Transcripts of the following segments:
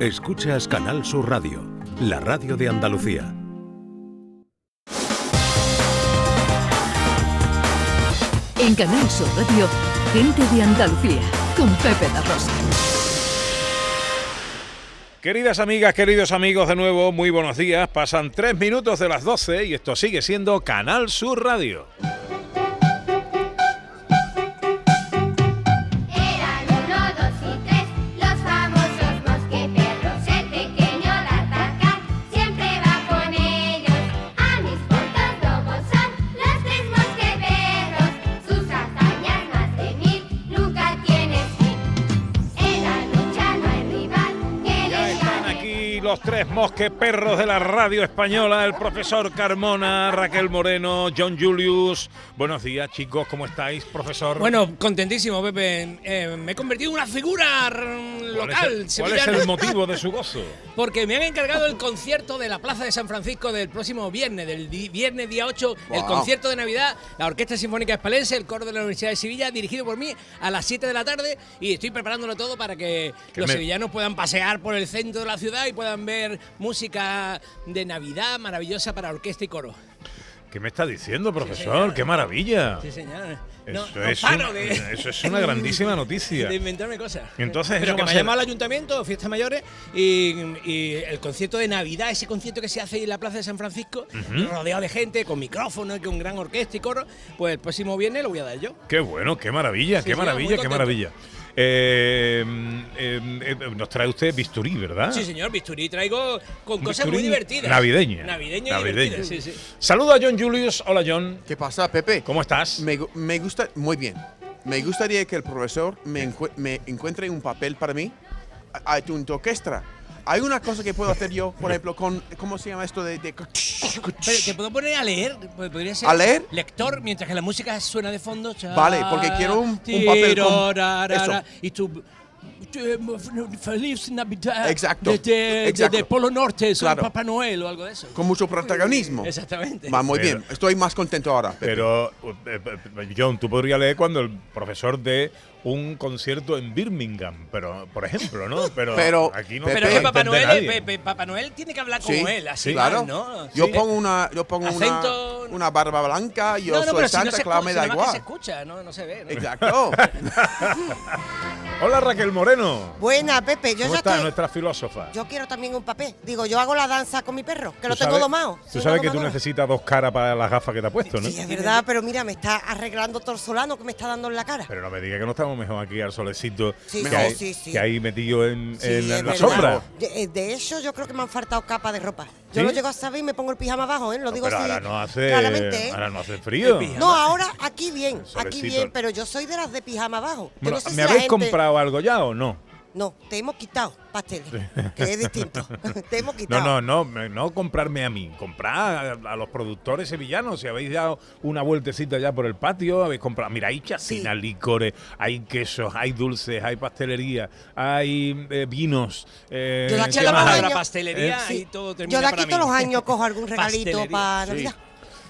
Escuchas Canal Sur Radio, la radio de Andalucía. En Canal Sur Radio, gente de Andalucía, con Pepe La Rosa. Queridas amigas, queridos amigos, de nuevo, muy buenos días. Pasan tres minutos de las 12 y esto sigue siendo Canal Sur Radio. Los tres mosqueperros de la radio española, el profesor Carmona, Raquel Moreno, John Julius. Buenos días, chicos, ¿cómo estáis, profesor? Bueno, contentísimo, Pepe. Eh, me he convertido en una figura r- ¿cuál, local es el, cuál es el motivo de su gozo? Porque me han encargado el concierto de la Plaza de San Francisco del próximo viernes, del di- viernes día 8, el Wow. concierto de Navidad, la Orquesta Sinfónica Espalense, el coro de la Universidad de Sevilla, dirigido por mí a las 7 de la tarde y estoy preparándolo todo para que Que los me- sevillanos puedan pasear por el centro de la ciudad y puedan ver música de Navidad maravillosa para orquesta y coro. ¿Qué me está diciendo, profesor? ¡Qué maravilla! Sí, señor. No, Eso, no es paro un- de- eso es una grandísima noticia. de inventarme cosas. Entonces Pero que me ha llamado al ayuntamiento, fiestas mayores, y, y el concierto de Navidad, ese concierto que se hace en la Plaza de San Francisco, rodeado de gente, con micrófono, con gran orquesta y coro, pues el próximo viernes lo voy a dar yo. Qué bueno, qué maravilla, Sí, qué maravilla, qué maravilla. Eh, eh, eh, nos trae usted bisturí, ¿verdad? Sí, señor, bisturí traigo con Un cosas bisturí muy divertidas. navideña. Navideña y Navideña. sí, sí. Saluda a John Julius. Hola, John. ¿Qué pasa, Pepe? ¿Cómo estás? Me, gu- me gusta, muy bien. Me gustaría que el profesor me, encue- me encuentre un papel para mí a, a tu orquesta. Hay una cosa que puedo hacer yo, por ejemplo, con, ¿cómo se llama esto de...? de- Pero te puedo poner a leer, Pues podría ser ¿A leer? lector mientras que la música suena de fondo. Vale, porque quiero un- un papel con- Tirorarara, eso. Y tú eh, Feliz Navidad. Exacto, De, de- exacto. de Polo Norte, soy Claro. Papá Noel o algo de eso. con mucho protagonismo. Exactamente. Va muy Pero- bien. Estoy más contento ahora. Pepe. Pero, eh, eh, John, tú podrías leer cuando el profesor dé un concierto en Birmingham, pero, por ejemplo, ¿no? Pero, Pero- aquí no Pero que Papá Noel, nadie. Pepe, Papá Noel tiene que hablar Sí, como él, así, sí, claro. ¿no? Yo Sí. pongo una, yo pongo una, Acento- una barba blanca, yo no, no, soy pero si Santa no Claus, me da más que se igual. escucha, no, no se ve. ¿no? Exacto. Hola, Raquel Moreno. Buena, Pepe. Yo ¿Cómo ya está estoy. nuestra filósofa? Yo quiero también un papel. Digo, yo hago la danza con mi perro, que lo tengo domado. Tú sabes que tú necesitas dos caras para las gafas que te has puesto, ¿no? Sí, es verdad, pero mira, me está arreglando todo el solano que me está dando en la cara. Pero no me digas que no estamos mejor aquí al solecito Sí, que, sí, hay, sí, sí. que hay metido en, Sí, en es la verdad. sombra. De, eh, de hecho, yo creo que me han faltado capas de ropa. Yo ¿Sí? lo llego a saber y me pongo el pijama abajo, ¿eh? Lo digo Pero así. ahora no hace, claramente, ¿eh? ahora no hace frío. No, ahora aquí bien, aquí bien, pero yo soy de las de pijama abajo. Bueno, no sé si ¿Me habéis gente- comprado algo ya o no? No, te hemos quitado pasteles, que es distinto. te hemos No, quitado. no, no, me- no comprarme a mí, comprar a, a los productores sevillanos. Si habéis dado una vueltecita ya por el patio, habéis comprado. Mira, hay chacinas, Sí. licores, hay quesos, hay dulces, hay pastelería, hay eh, vinos. eh, Yo la ¿qué eché la palabra pastelería Sí. y todo termina Yo de para aquí mí. todos los años cojo algún regalito Pastelería. para Sí. Navidad.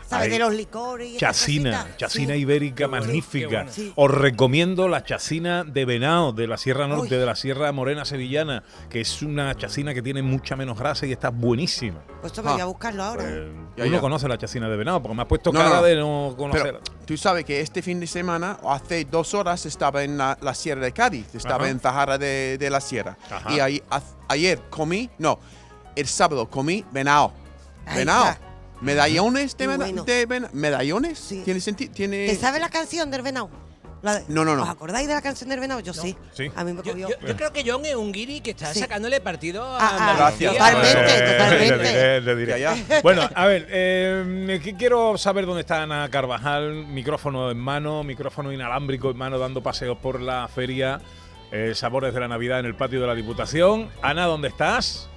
¿Sabes? De los licores y Chacina, chacina Sí. ibérica magnífica. qué bueno. Sí. Os recomiendo la chacina de Venado, de la Sierra Norte, Uy. de la Sierra Morena Sevillana, que es una chacina que tiene mucha menos grasa y está buenísima. Pues esto me voy Ah. a buscarlo ahora. Eh, Ya, uno ya. conoce la chacina de Venado, porque me has puesto No, cara no. de no conocer. Pero tú sabes que este fin de semana, hace dos horas, estaba en la, la Sierra de Cádiz, estaba Ajá. en Zahara de, de la Sierra. Ajá. Y ahí- a- ayer comí, no, el sábado comí venado. Venado. Medallones de, bueno. de vena- medallones. Sí. ¿Tiene sentido? Tiene. ¿Te sabes la canción del venado? De- No, no, no. ¿Os acordáis de la canción del venado? Yo sí. Sí. A mí me Yo, cogió. yo- yo creo que John es un guiri que está Sí. sacándole partido a Ah, ah, Andalucía. totalmente, Eh, totalmente. le diré, le diré. Ya, ya. Bueno, a ver, eh, que quiero saber dónde está Ana Carvajal, micrófono en mano, micrófono inalámbrico en mano, dando paseos por la feria, eh, sabores de la Navidad en el patio de la Diputación. Ana, ¿dónde estás?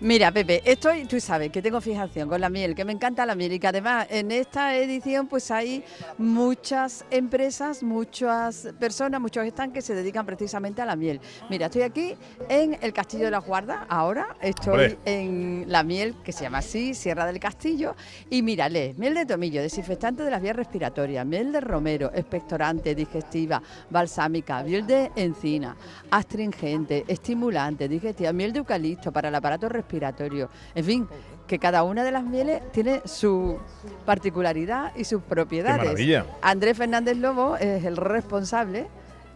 Mira, Pepe, estoy, tú sabes que tengo fijación con la miel, que me encanta la miel y que además en esta edición pues hay muchas empresas, muchas personas, muchos están que se dedican precisamente a la miel. Mira, estoy aquí en el Castillo de la Guarda, ahora estoy Hombre. en la miel que se llama así, Sierra del Castillo, y mírale, miel de tomillo, desinfectante de las vías respiratorias, miel de romero, expectorante, digestiva, balsámica, miel de encina, astringente, estimulante, digestiva, miel de eucalipto para el aparato respiratorio, en fin, que cada una de las mieles tiene su particularidad y sus propiedades. maravilla. Andrés Fernández Lobo es el responsable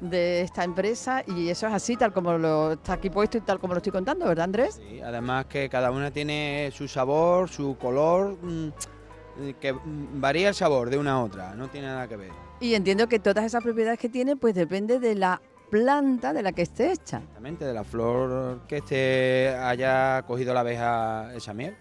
de esta empresa y eso es así, tal como lo está aquí puesto y tal como lo estoy contando, ¿verdad Andrés? Sí, además que cada una tiene su sabor, su color, mm, que mm, varía el sabor de una a otra, no tiene nada que ver. Y entiendo que todas esas propiedades que tiene, pues depende de la planta de la que esté hecha. Exactamente, de la flor que este haya cogido la abeja esa miel.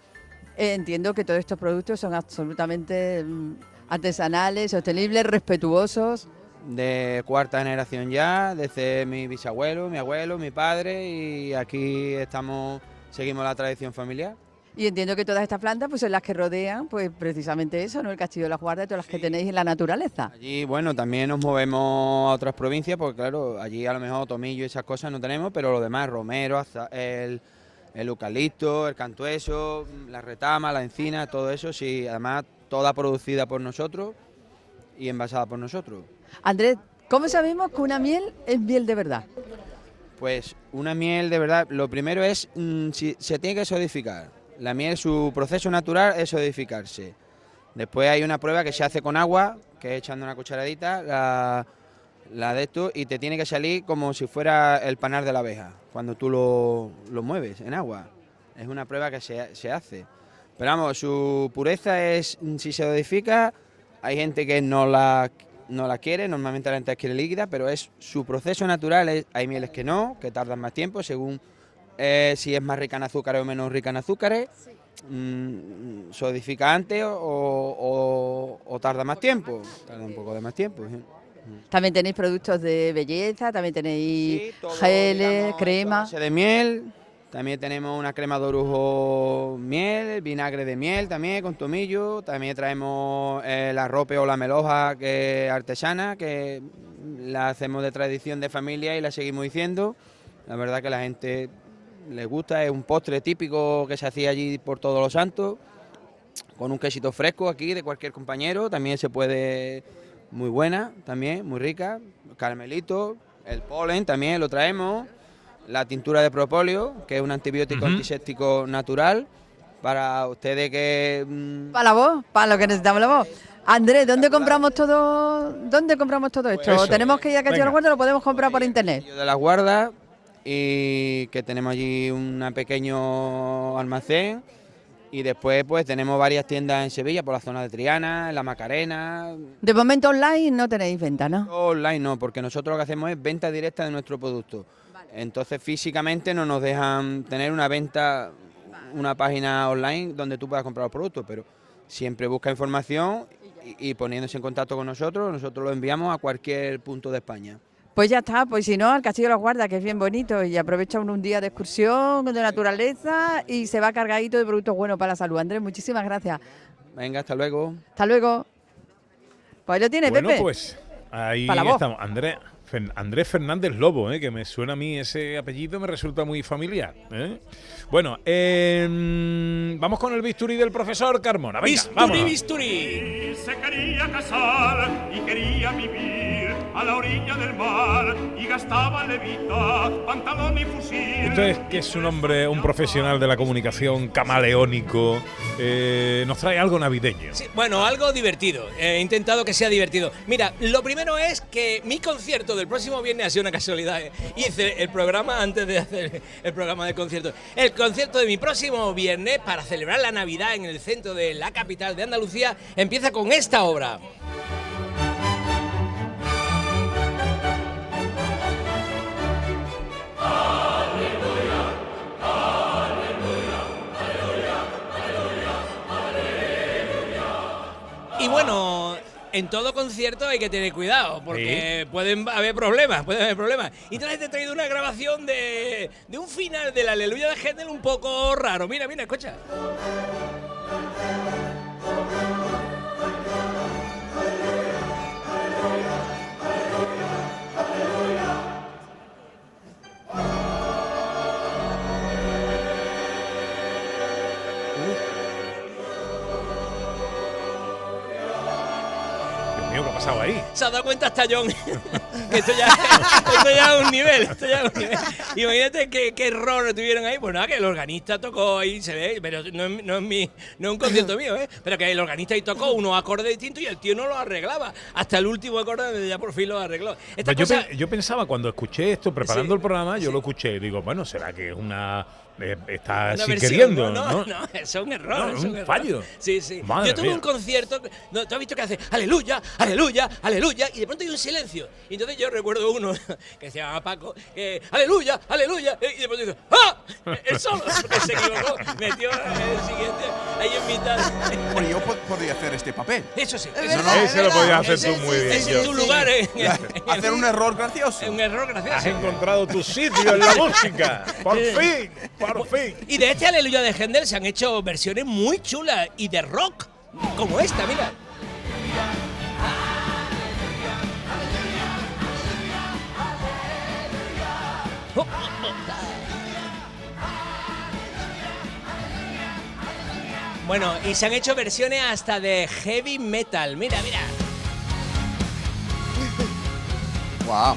Eh, entiendo que todos estos productos son absolutamente mm, artesanales, sostenibles, respetuosos. De cuarta generación ya, desde mi bisabuelo, mi abuelo, mi padre y aquí estamos, seguimos la tradición familiar. Y entiendo que todas estas plantas pues son las que rodean pues precisamente eso, ¿no? El Castillo de la Guarda y todas las que tenéis en la naturaleza. Allí, bueno, también nos movemos a otras provincias, porque claro, allí a lo mejor tomillo y esas cosas no tenemos, pero lo demás, romero, el, el eucalipto, el cantueso, la retama, la encina, todo eso, sí, además toda producida por nosotros y envasada por nosotros. Andrés, ¿cómo sabemos que una miel es miel de verdad? Pues una miel de verdad, lo primero es, mm, si, se tiene que solidificar. La miel, su proceso natural es solidificarse. Después hay una prueba que se hace con agua, que es echando una cucharadita, la, de esto, y te tiene que salir como si fuera el panar de la abeja, cuando tú lo, lo mueves en agua. Es una prueba que se, se hace. Pero vamos, su pureza es, mm, si se solidifica, hay gente que no la, no la quiere, normalmente la gente quiere líquida, pero es su proceso natural. hay mieles que no, que tardan más tiempo, según eh, si es más rica en azúcares o menos rica en azúcares. Mm, solidifica antes o, o- o tarda más tiempo, tarda un poco de más tiempo. sí. También tenéis productos de belleza, también tenéis Sí, todo, geles, digamos, crema. de miel. También tenemos una crema de orujo miel, vinagre de miel también con tomillo. También traemos eh, la rope o la meloja que es artesana, que la hacemos de tradición de familia y la seguimos diciendo. La verdad que la gente le gusta, es un postre típico que se hacía allí por todos los santos, con un quesito fresco aquí de cualquier compañero. También se puede, muy buena también, muy rica. Caramelito, el polen también lo traemos. La tintura de propóleo, que es un antibiótico antiséptico natural. Para ustedes que... mm, Para la voz, para lo que necesitamos la voz. Andrés, ¿dónde compramos todo? ¿Dónde compramos todo esto? Pues eso. ¿Tenemos que ir a Castillo de la. Guarda o lo podemos comprar por internet? de la guarda y que tenemos allí un pequeño almacén y después pues tenemos varias tiendas en Sevilla por la zona de Triana, en la Macarena, De momento online no tenéis venta, ¿no? online no, porque nosotros lo que hacemos es venta directa de nuestro producto. Entonces físicamente no nos dejan tener una venta, una página online donde tú puedas comprar los productos, pero siempre busca información y, y poniéndose en contacto con nosotros, nosotros lo enviamos a cualquier punto de España. Pues ya está, pues si no, al Castillo de la Guarda, que es bien bonito, y aprovecha un día de excursión, de naturaleza, y se va cargadito de productos buenos para la salud. Andrés, muchísimas gracias. Venga, hasta luego. Hasta luego. Pues ahí lo tienes, Bueno, Pepe. pues ahí estamos. Andrés, Fer- Andrés Fernández Lobo, ¿eh? que me suena a mí ese apellido, me resulta muy familiar. ¿eh? Bueno, em, vamos con el bisturí del profesor Carmona. Venga, Bisturi, vámonos. bisturi. se quería casar y quería vivir a la orilla del mar y gastaba levita, pantalón y fusil. Usted que es un hombre, un profesional de la comunicación camaleónico, eh, nos trae algo navideño. Sí, bueno, algo divertido. He intentado que sea divertido. Mira, lo primero es que mi concierto del próximo viernes ha sido una casualidad. ¿eh? Hice el programa antes de hacer el programa del concierto. El concierto de mi próximo viernes para celebrar la Navidad en el centro de la capital de Andalucía empieza con esta obra. Y bueno, en todo concierto hay que tener cuidado, porque pueden haber problemas, pueden haber problemas. Y entonces te he traído una grabación de, de un final de la Aleluya de Händel un poco raro. Mira, mira, escucha. Pasado ahí? Se ha dado cuenta hasta John. que esto ya, esto ya es un nivel. Esto ya es un nivel. Imagínate qué, qué error tuvieron ahí. Pues nada, que el organista tocó ahí, se ve, pero no es, no es mi, no es un concierto mío, ¿eh? Pero que el organista ahí tocó unos acordes distintos y el tío no lo arreglaba. Hasta el último acorde ya por fin lo arregló. Esta yo, cosa- pe- yo pensaba cuando escuché esto, preparando Sí, el programa, yo sí. lo escuché. Digo, bueno, ¿será que es una. Eh, está versión, queriendo? No, ¿no? no, no, eso es un error. No, es un error. fallo. Sí, sí. Madre Yo tuve mía. un concierto. No, ¿Tú has visto que hace aleluya, aleluya, aleluya? Y de pronto hay un silencio. Y entonces yo recuerdo uno que se llamaba Paco, que aleluya, aleluya. Y de pronto dice ¡Ah! El solo, porque se equivocó. Metió el siguiente ahí en mitad. Bueno, yo po- podría hacer este papel. Eso sí. Es eso es Ese lo podías hacer Ese- tú muy bien. Ese es tu lugar. ¿eh? Hacer un error gracioso. Un error Has gracioso. encontrado tu sitio en la música. Por fin, por fin. Y de este Aleluya de Händel se han hecho versiones muy chulas y de rock, como esta, mira. Bueno, y se han hecho versiones hasta de heavy metal. Mira, mira. Wow.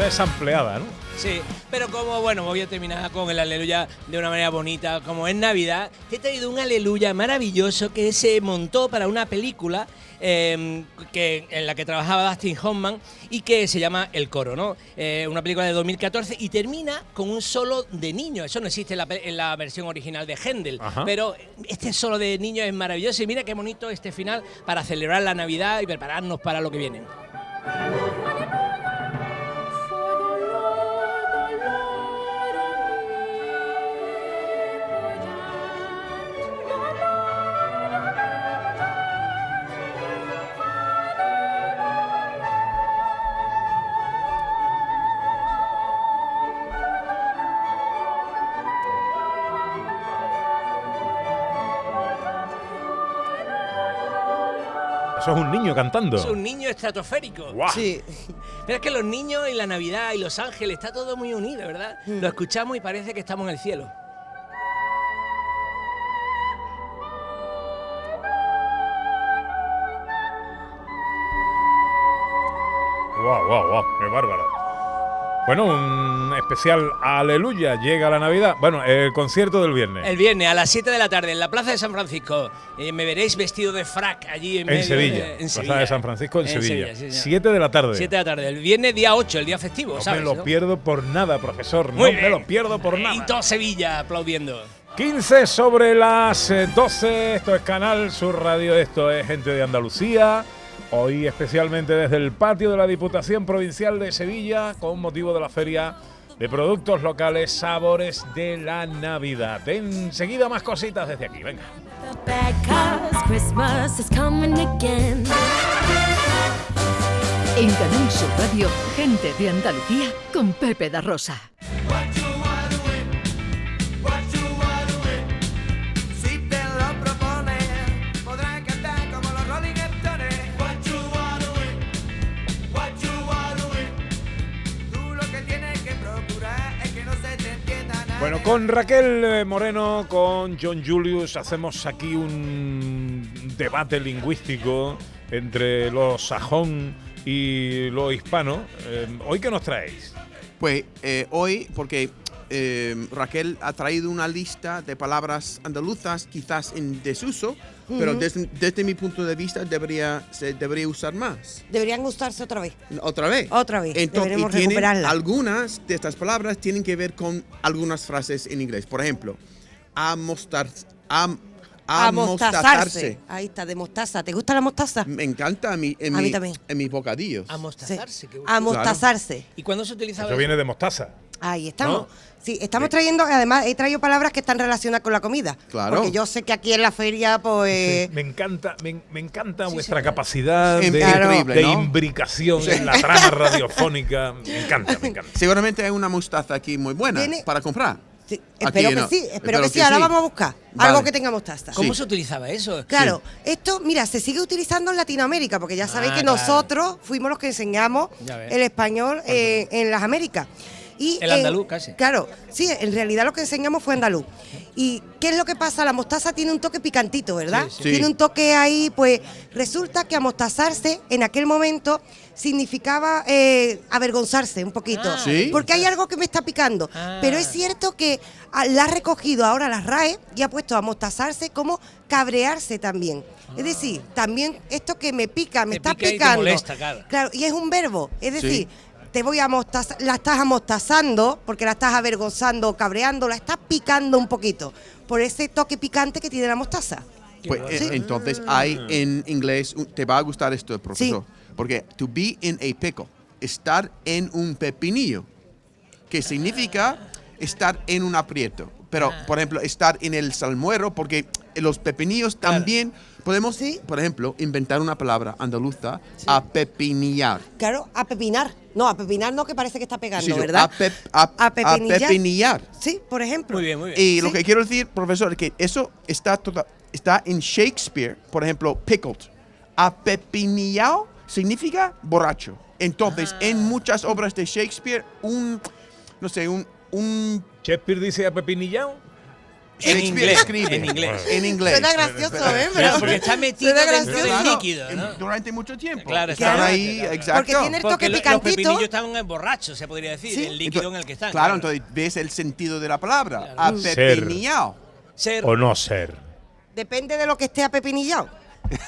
Es ampliada, ¿no? Sí, pero como, bueno, voy a terminar con el aleluya de una manera bonita. Como es Navidad, te he traído un aleluya maravilloso que se montó para una película eh, que, en la que trabajaba Dustin Hoffman y que se llama El Coro, ¿no? Eh, una película de 2014 y termina con un solo de niño. Eso no existe en la, pe- en la versión original de Händel, Ajá. pero este solo de niño es maravilloso y mira qué bonito este final para celebrar la Navidad y prepararnos para lo que viene. Eso es un niño cantando. Es un niño estratosférico. Guau. Sí. Pero es que los niños y la Navidad y los ángeles, está todo muy unido, ¿verdad? Lo escuchamos y parece que estamos en el cielo. Bueno, un especial Aleluya, llega la Navidad. Bueno, el concierto del viernes. El viernes a las 7 de la tarde en la Plaza de San Francisco. eh, me veréis vestido de frac allí en, en medio Sevilla. de- en Plaza Sevilla. de San Francisco en, Sevilla. sí, señor. Siete de la tarde. 7 de la tarde. El viernes día 8, el día festivo, no ¿sabes? me lo no? pierdo por nada, profesor. Muy no me bien. lo pierdo por Y nada. todo Sevilla aplaudiendo. 15 sobre las eh, 12. Esto es Canal Sur Radio. Esto es Gente de Andalucía. Hoy especialmente desde el patio de la Diputación Provincial de Sevilla con motivo de la feria de productos locales Sabores de la Navidad. Enseguida más cositas desde aquí. Venga. En Canal Sur Radio, Gente de Andalucía con Pepe da Rosa. Bueno, con Raquel eh, Moreno, con John Julius, hacemos aquí un debate lingüístico entre lo sajón y lo hispano. Eh, ¿Hoy qué nos traéis? Pues eh, hoy, porque eh, Raquel ha traído una lista de palabras andaluzas quizás en desuso, pero desde, desde mi punto de vista debería, se debería usar más. Deberían usarse otra vez. Otra vez. Otra vez. Entonces, y tienen- algunas de estas palabras tienen que ver con algunas frases en inglés. Por ejemplo, amostar, am, amostazarse. Ahí está, de mostaza. ¿Te gusta la mostaza? Me encanta a mí, en, A mí mi- también. en mis bocadillos. Amostazarse. qué bueno. Amostazarse. ¿Y cuándo se utilizaba Eso viene de mostaza. Ahí estamos. ¿No? Sí, estamos trayendo, además he traído palabras que están relacionadas con la comida. Claro. Porque yo sé que aquí en la feria, pues... Me encanta, me, me encanta vuestra capacidad de, de ¿no? imbricación Sí. en la trama radiofónica. Me encanta, me encanta. Seguramente hay una mostaza aquí muy buena para comprar. Espero Aquí, que ¿no? sí, espero, que, sí. Ahora vamos a buscar Vale. algo que tenga mostaza. ¿Cómo se utilizaba eso? Claro, esto, mira, se sigue utilizando en Latinoamérica, porque ya sabéis Ah, que claro. nosotros fuimos los que enseñamos el español eh, en las Américas. Y, El eh, andaluz, casi. Claro, sí, en realidad lo que enseñamos fue andaluz. ¿Y qué es lo que pasa? La mostaza tiene un toque picantito, ¿verdad? Sí, sí. Tiene un toque ahí, pues resulta que amostazarse en aquel momento significaba eh, avergonzarse un poquito. Ah. Sí. Porque hay algo que me está picando. Ah. Pero es cierto que ah, la ha recogido ahora la RAE y ha puesto amostazarse como cabrearse también. Es decir, también esto que me pica, me Te está pica y te picando. molesta, claro. y es un verbo. Es Sí. decir, te voy a amostazar, la estás amostazando porque la estás avergonzando, cabreando, la estás picando un poquito por ese toque picante que tiene la mostaza. Pues, eh, entonces hay en inglés, te va a gustar esto, profesor, Sí. porque to be in a pickle, estar en un pepinillo, que significa estar en un aprieto. Pero, Ah. por ejemplo, estar en el salmuero, porque los pepinillos también podemos, por ejemplo, inventar una palabra andaluza, apepinillar. Claro, a pepinar. No, a pepinar no, que parece que está pegando, Sí, sí, ¿verdad? apep- ap- A pepinillar. apepinillar. Sí, por ejemplo. Muy bien, muy bien. Y lo Sí. que quiero decir, profesor, es que eso está, toda- está en Shakespeare, por ejemplo, pickled. Apepinillao significa borracho. Entonces, en Ah. muchas obras de Shakespeare, un, no sé, un, un Shakespeare dice a Pepinillao. En Shakespeare inglés, escribe en inglés. En inglés. Suena gracioso, ¿eh? Claro, porque está metido dentro del gracioso. líquido, ¿no? durante mucho tiempo. Claro, Están está- ahí, claro. exacto. Porque tiene el toque lo- los picantito. pepinillos estaban borrachos, se podría decir, Sí. el líquido en el que están. Claro, entonces ves el sentido de la palabra. Claro. Apepinillao. Ser O no ser. Depende de lo que esté apepinillado.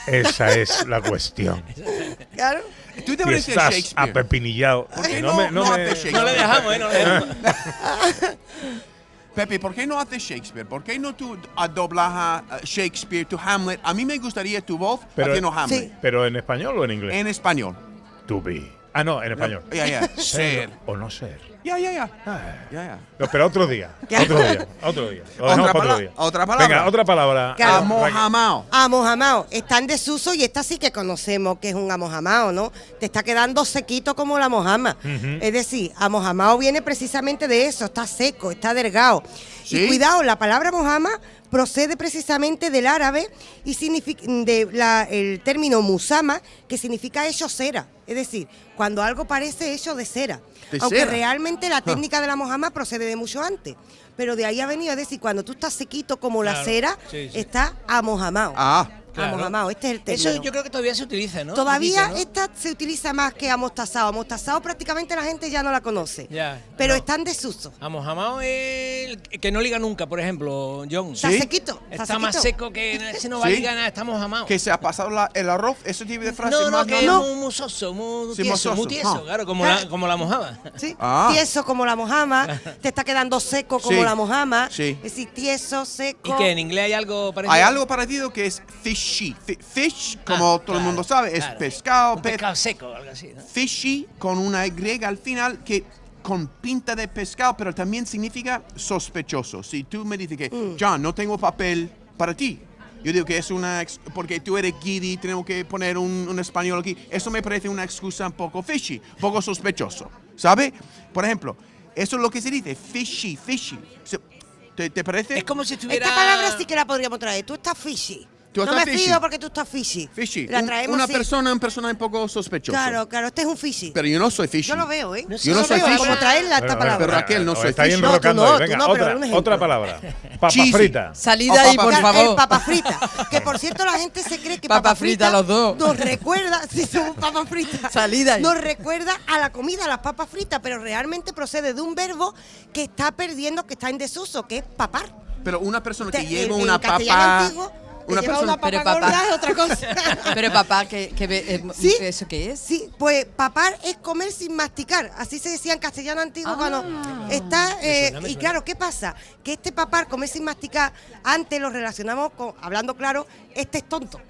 Esa es la cuestión. Claro. Tú te Si pareces estás Shakespeare. apepinillado. ¿Por qué no no- me- no no me- no le dejamos, ¿eh? No le dejamos. Pepe, ¿por qué no haces Shakespeare? ¿Por qué no tú doblas Shakespeare, tu Hamlet? A mí me gustaría tu voz Pero- haciendo Hamlet. Sí. ¿Pero en español o en inglés? En español. To be. Ah, no, en español. Ya, ya. Ser Ser. o no ser. Ya, ya, ya. Ah. Ya, ya. No, pero otro día. Otro día. Otro día. Lo dejamos Otra para otro pala- día. otra palabra. Venga, otra palabra. Claro. Amojamao. Amojamao, está en desuso y esta sí que conocemos que es un amojamao, ¿no? Te está quedando sequito como la mojama. Es decir, amojamao viene precisamente de eso, está seco, está delgado. Sí. Y cuidado, la palabra mojama procede precisamente del árabe y significa de la- el término musama, que significa hecho cera. Es decir, cuando algo parece hecho de cera. De Aunque cera. realmente la Ah. técnica de la mojama procede de mucho antes. Pero de ahí ha venido, es decir, cuando tú estás sequito como la cera, Sí, sí. está amojamao. Ah, Claro. Amojamao, este es el término. Eso yo creo que todavía se utiliza, ¿no? Todavía poquito, esta se utiliza más que amostazado. Amostazado prácticamente la gente ya no la conoce. Ya, pero no. está en desuso. ¿no? Amojamao es el que no liga nunca, por ejemplo, John. Está ¿Sí? sequito. Está, Está más sequito. seco que ese no va a ligar nada, está mojamao. que se ha pasado la- el arroz, ese tipo de frase No, no, más que no, es muy, muy soso, muy Sí, tieso, muy tieso, Ah. claro, como Claro. la, como la mojama. Sí, Ah. tieso como la mojama, te está quedando seco como Sí. la mojama. Sí. Es decir, tieso, seco. ¿Y que en inglés hay algo parecido? Hay algo parecido que es fishy. Fish, como Ah, todo el mundo sabe, es claro. pescado, Un pescado seco, algo así, ¿no? Fishy con una Y al final que con pinta de pescado, pero también significa sospechoso. Si tú me dices que, Mm. John, no tengo papel para ti. Yo digo que es una, porque tú eres guiri, tenemos que poner un, un español aquí. Eso me parece una excusa un poco fishy, un poco sospechoso. ¿Sabe? Por ejemplo, eso es lo que se dice, fishy, fishy. ¿Te, te parece? Es como si estuviera... Esta palabra sí que la podríamos traer. Tú estás fishy. Tú no me fishy. fío porque tú estás fishy. Fishy. La Un- traemos una sí. persona, un persona un poco sospechoso. Claro, claro, este es un fishy. Pero yo no soy fishy. Yo lo veo, ¿eh? Yo no soy veo fishy. como traerla esta palabra. Pero Raquel, no os soy estáis fishy. No, tú enrocando no, ahí. tú Venga, no, pero otra, un ejemplo. otra palabra. Papa Cheesy. frita. Salida ahí, por Claro, favor. Papa frita. Que por cierto la gente se cree que Papa papa, frita los dos. Nos recuerda, si somos papas fritas. Salida ahí. Nos recuerda a la comida, a las papas fritas, pero realmente procede de un verbo que está perdiendo, que está en desuso, que es papar. Pero una persona que Te- lleva en- una castellano papa. antiguo, Una lleva persona. una papa Pero papá- es otra cosa. Pero papá, que, que eh. ¿eso qué es? Sí, pues papar es comer sin masticar. Así se decía en castellano antiguo Ah. cuando está. eh, suena, me y claro, ¿qué pasa? Que este papar, comer sin masticar, antes lo relacionamos con, hablando claro, este es tonto.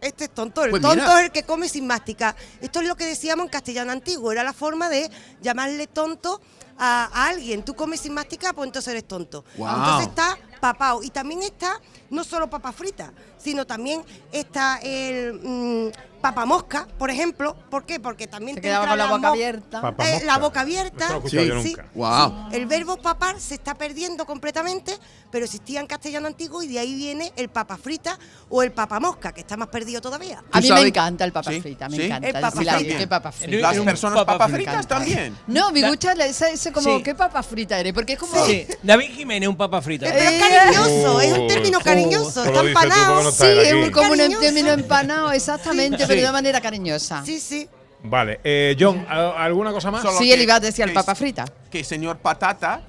Este es tonto. El Pues tonto mira. es el que come sin masticar. Esto es lo que decíamos en castellano antiguo. Era la forma de llamarle tonto a, a alguien. Tú comes sin masticar, pues entonces eres tonto. Entonces está papao. Y también está no solo papa frita, sino también está el mm, papa mosca, por ejemplo. ¿Por qué? Porque también Se te quedaba entra con la boca mo- abierta. Eh, la boca abierta. No Sí. nunca. Wow. El verbo papar se está perdiendo completamente, pero existía en castellano antiguo y de ahí viene el papa frita o el papa mosca, que está más perdido todavía. A mí sabes- me encanta el papa Sí, frita, me sí. encanta. El papa frita. ¿qué papa frita? Las personas papa papas frita. fritas también. No, me Da- gusta la- ese, ese como, Sí. ¿qué papa frita eres? Porque es como... Sí, David Jiménez, un papa frita. Pero es Eh, cariñoso, es un término Oh, cariñoso, eso está empanado. Sí, es como un término empanado, exactamente, Sí. Pero de una manera cariñosa. Sí, sí. Vale, eh, John, ¿a- ¿alguna cosa más? Solo Sí, él iba a decir el que- papa frita. Que señor patata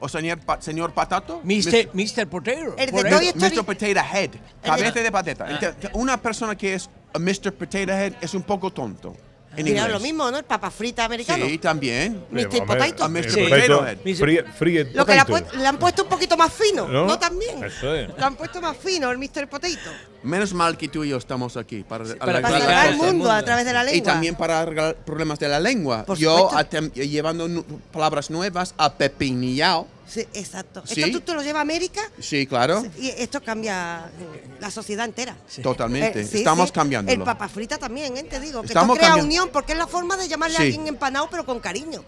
o señor, pa- señor patato. Mr. Mr. Potato. El de Toy. Story. Mr. Potato Head. Cabeza de patata. Entonces, una persona que es a Mr. Potato Head es un poco tonto. En Mira, lo mismo, ¿no? El papa frita americano. Sí, también. Mr. Potato. A Mr. el Potato. Free, free Lo que le, le han puesto un poquito más fino, ¿No? ¿no? también. Eso es. Lo han puesto más fino, el Mr. Potato. Menos mal que tú y yo estamos aquí para, para arreglar- Para salvar el mundo a través de la lengua. Y también para arreglar problemas de la lengua. Por yo llevando nu- palabras nuevas a pepinillao. Sí, exacto. Sí. Esto tú te lo llevas a América Sí, claro. y esto cambia eh, la sociedad entera. Totalmente. Eh, sí, Estamos sí. cambiando. El papa frita también, ¿eh? te digo. Que Estamos esto crea cambiando. unión porque es la forma de llamarle Sí. a alguien empanado pero con cariño.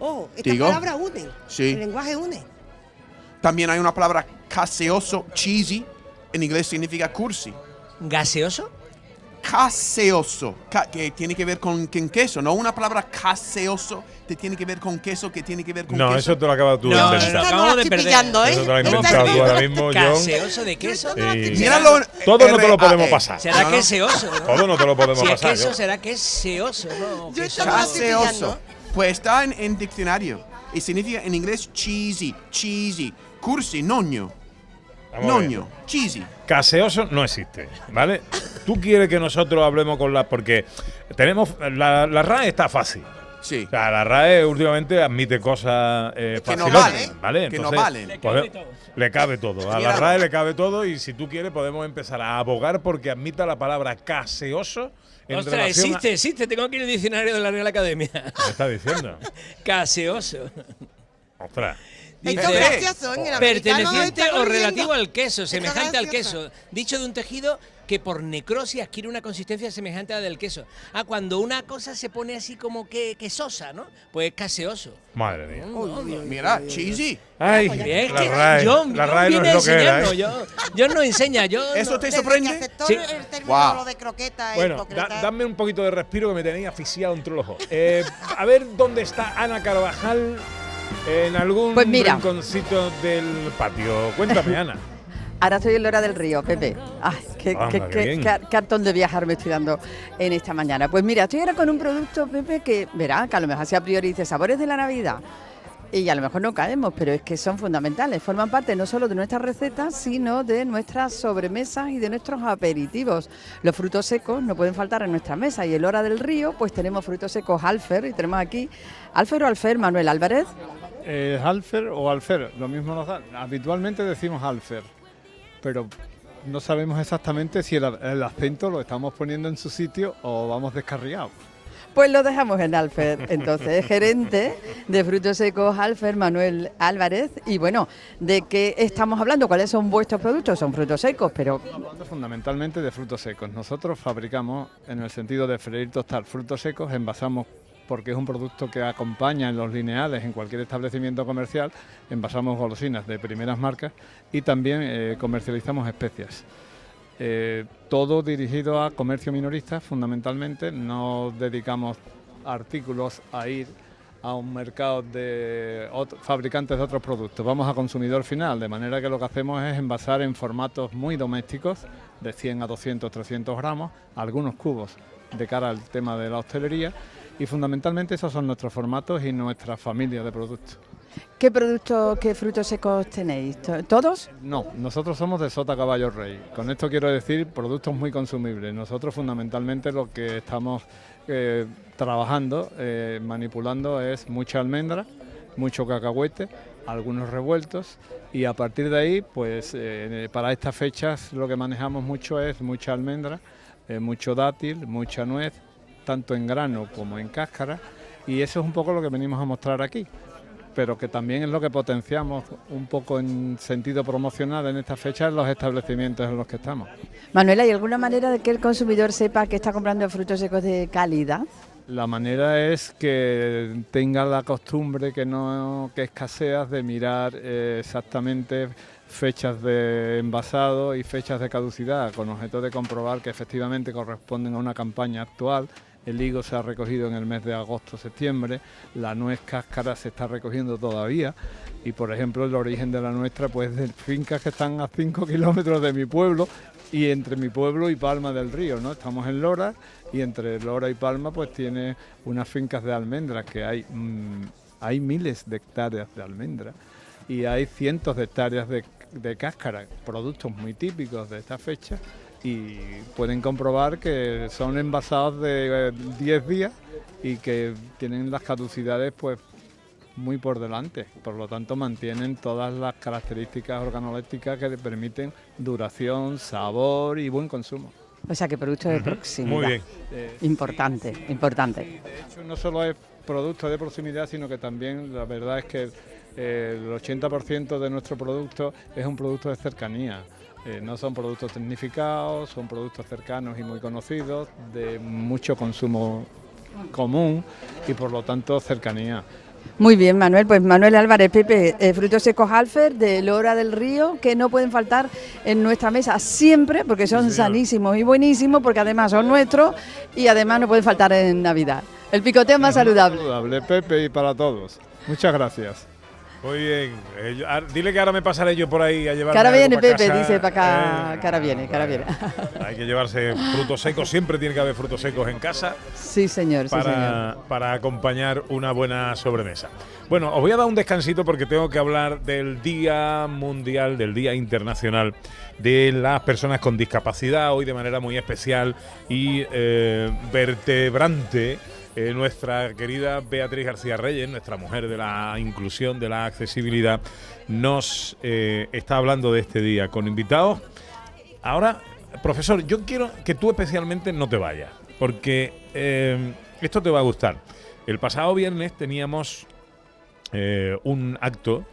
Oh, Digo. palabras unen. Sí. El lenguaje une. También hay una palabra caseoso, cheesy. En inglés significa cursi. ¿Gaseoso? Caseoso, ca- que tiene que ver con, con queso, no una palabra caseoso que tiene que ver con queso, que tiene que ver con No, queso. eso te lo acabas tú de No, inventar. Esta no la de perder. pillando, ¿eh? Eso te lo has inventado tú ahora mismo, John. ¿Gaseoso de queso? No Sí. estoy Mira pillando. lo- Todo no te lo podemos pasar. ¿Será No, que no. ¿no? Todo no te lo podemos Si pasar. queso, John. será que es seoso, ¿no? Yo no Caseoso. Pues está en, en diccionario. Y significa en inglés cheesy, cheesy. Cursi, noño. Vamos. Noño, cheesy. Caseoso no existe, ¿vale? Tú quieres que nosotros hablemos con la. Porque tenemos. La, la RAE está fácil. Sí. O sea, la RAE últimamente admite cosas eh, Que no valen, ¿vale? que no Entonces, valen. Le cabe todo. Le cabe todo. A la. RAE le cabe todo y si tú quieres podemos empezar a abogar porque admita la palabra caseoso en Ostras, existe, existe. Tengo aquí el diccionario de la Real Academia. ¿Qué está diciendo? Gaseoso. Ostras. Esto Dice- es gracioso. En el Perteneciente o relativo al queso, Esto semejante al queso. Dicho de un tejido que por necrosis adquiere una consistencia semejante a la del queso. Ah, cuando una cosa se pone así como que quesosa, ¿no? Pues es caseoso. Madre mía. Mira, cheesy. Ay, Es la que RAE. John, la John RAE no es lo que era. ¿eh? John, John nos enseña. John ¿Eso no- te sorprende? Sí. el término Guau. lo de croqueta, Bueno, da- dame un poquito de respiro que me tenía asfixiado entre los ojos. Eh, a ver dónde está Ana Carvajal en algún Pues mira. rinconcito del patio. Cuéntame, Ana. Ahora estoy en Lora del Río, Pepe. Ay, qué, Anda, qué- cartón de viajar me estoy dando en esta mañana. Pues mira, estoy ahora con un producto, Pepe, que verá, que a lo mejor así a priori dice sabores de la Navidad. Y a lo mejor no caemos, pero es que son fundamentales. Forman parte no solo de nuestras recetas, sino de nuestras sobremesas y de nuestros aperitivos. Los frutos secos no pueden faltar en nuestra mesa. Y en Hora del Río, pues tenemos frutos secos Alfer. Y tenemos aquí, Alfer o Alfer, Manuel Álvarez. Eh, Alfer o Alfer, lo mismo nos da. Habitualmente decimos Alfer, pero no sabemos exactamente si el, el acento lo estamos poniendo en su sitio o vamos descarriados. Pues lo dejamos en Alfer. Entonces, es gerente de frutos secos Alfer, Manuel Álvarez. Y bueno, ¿de qué estamos hablando? ¿Cuáles son vuestros productos? Son frutos secos, pero Hablando fundamentalmente de frutos secos. Nosotros fabricamos, en el sentido de freír tostar frutos secos, envasamos, porque es un producto que acompaña en los lineales en cualquier establecimiento comercial, envasamos golosinas de primeras marcas y también eh, comercializamos especias. Eh, todo dirigido a comercio minorista fundamentalmente, no dedicamos artículos a ir a un mercado de fabricantes de otros productos, vamos a consumidor final, de manera que lo que hacemos es envasar en formatos muy domésticos, de 100 a 200, 300 gramos, algunos cubos de cara al tema de la hostelería y fundamentalmente esos son nuestros formatos y nuestra familia de productos. ¿qué productos, qué frutos secos tenéis? ¿To- ¿Todos? No, nosotros somos de Sota Caballo Rey. Con esto quiero decir productos muy consumibles. Nosotros fundamentalmente lo que estamos eh, trabajando, eh, manipulando es mucha almendra, mucho cacahuete, algunos revueltos y a partir de ahí, pues eh, para estas fechas lo que manejamos mucho es mucha almendra, mucho dátil, mucha nuez, tanto en grano como en cáscara, y eso es un poco lo que venimos a mostrar aquí pero que también es lo que potenciamos un poco en sentido promocional en esta fecha en los establecimientos en los que estamos. Manuela, ¿hay alguna manera de que el consumidor sepa que está comprando frutos secos de calidad? La manera es que tenga la costumbre que no que escaseas de mirar eh, exactamente fechas de envasado y fechas de caducidad, con objeto de comprobar que efectivamente corresponden a una campaña actual. El higo se ha recogido en el mes de agosto-septiembre, la nuez cáscara se está recogiendo todavía. Y, por ejemplo, el origen de la nuestra, pues de fincas que están a 5 kilómetros de mi pueblo y entre mi pueblo y Palma del Río, ¿no? Estamos en Lora y entre Lora y Palma, pues tiene unas fincas de almendras que hay, mm, hay miles de hectáreas de almendras y hay cientos de hectáreas de, de cáscara, productos muy típicos de esta fecha y pueden comprobar que son envasados de eh, 10 días y que tienen las caducidades pues muy por delante, por lo tanto mantienen todas las características organolépticas que le permiten duración, sabor y buen consumo. O sea, que producto de proximidad. Muy bien. Importante, importante. De hecho, no solo es producto de proximidad, sino que también la verdad es que eh, el 80% de nuestro producto es un producto de cercanía. Eh, no son productos tecnificados, son productos cercanos y muy conocidos, de mucho consumo común y por lo tanto cercanía. Muy bien, Manuel. Pues Manuel Álvarez, Pepe, eh, frutos secos Alfer de Lora del Río, que no pueden faltar en nuestra mesa siempre, porque son sanísimos y buenísimos, porque además son nuestros y además no pueden faltar en Navidad. El picoteo más saludable. Saludable, Pepe, y para todos. Muchas gracias. Muy bien. Eh, yo- ah, dile que ahora me pasaré yo por ahí a llevar. Ahora viene Pepe, dice para acá, que ahora viene, ahora viene. Hay que llevarse frutos secos. Siempre tiene que haber frutos secos en casa Sí, señor, sí, señor. para, para acompañar una buena sobremesa. Bueno, os voy a dar un descansito porque tengo que hablar del Día Mundial, del Día Internacional de las Personas con Discapacidad, hoy de manera muy especial y eh, vertebrante. Eh, nuestra querida Beatriz García Reyes, nuestra mujer de la inclusión, de la accesibilidad, nos eh, está hablando de este día con invitados. Ahora, profesor, yo quiero que tú especialmente no te vayas, porque eh, esto te va a gustar. El pasado viernes teníamos un acto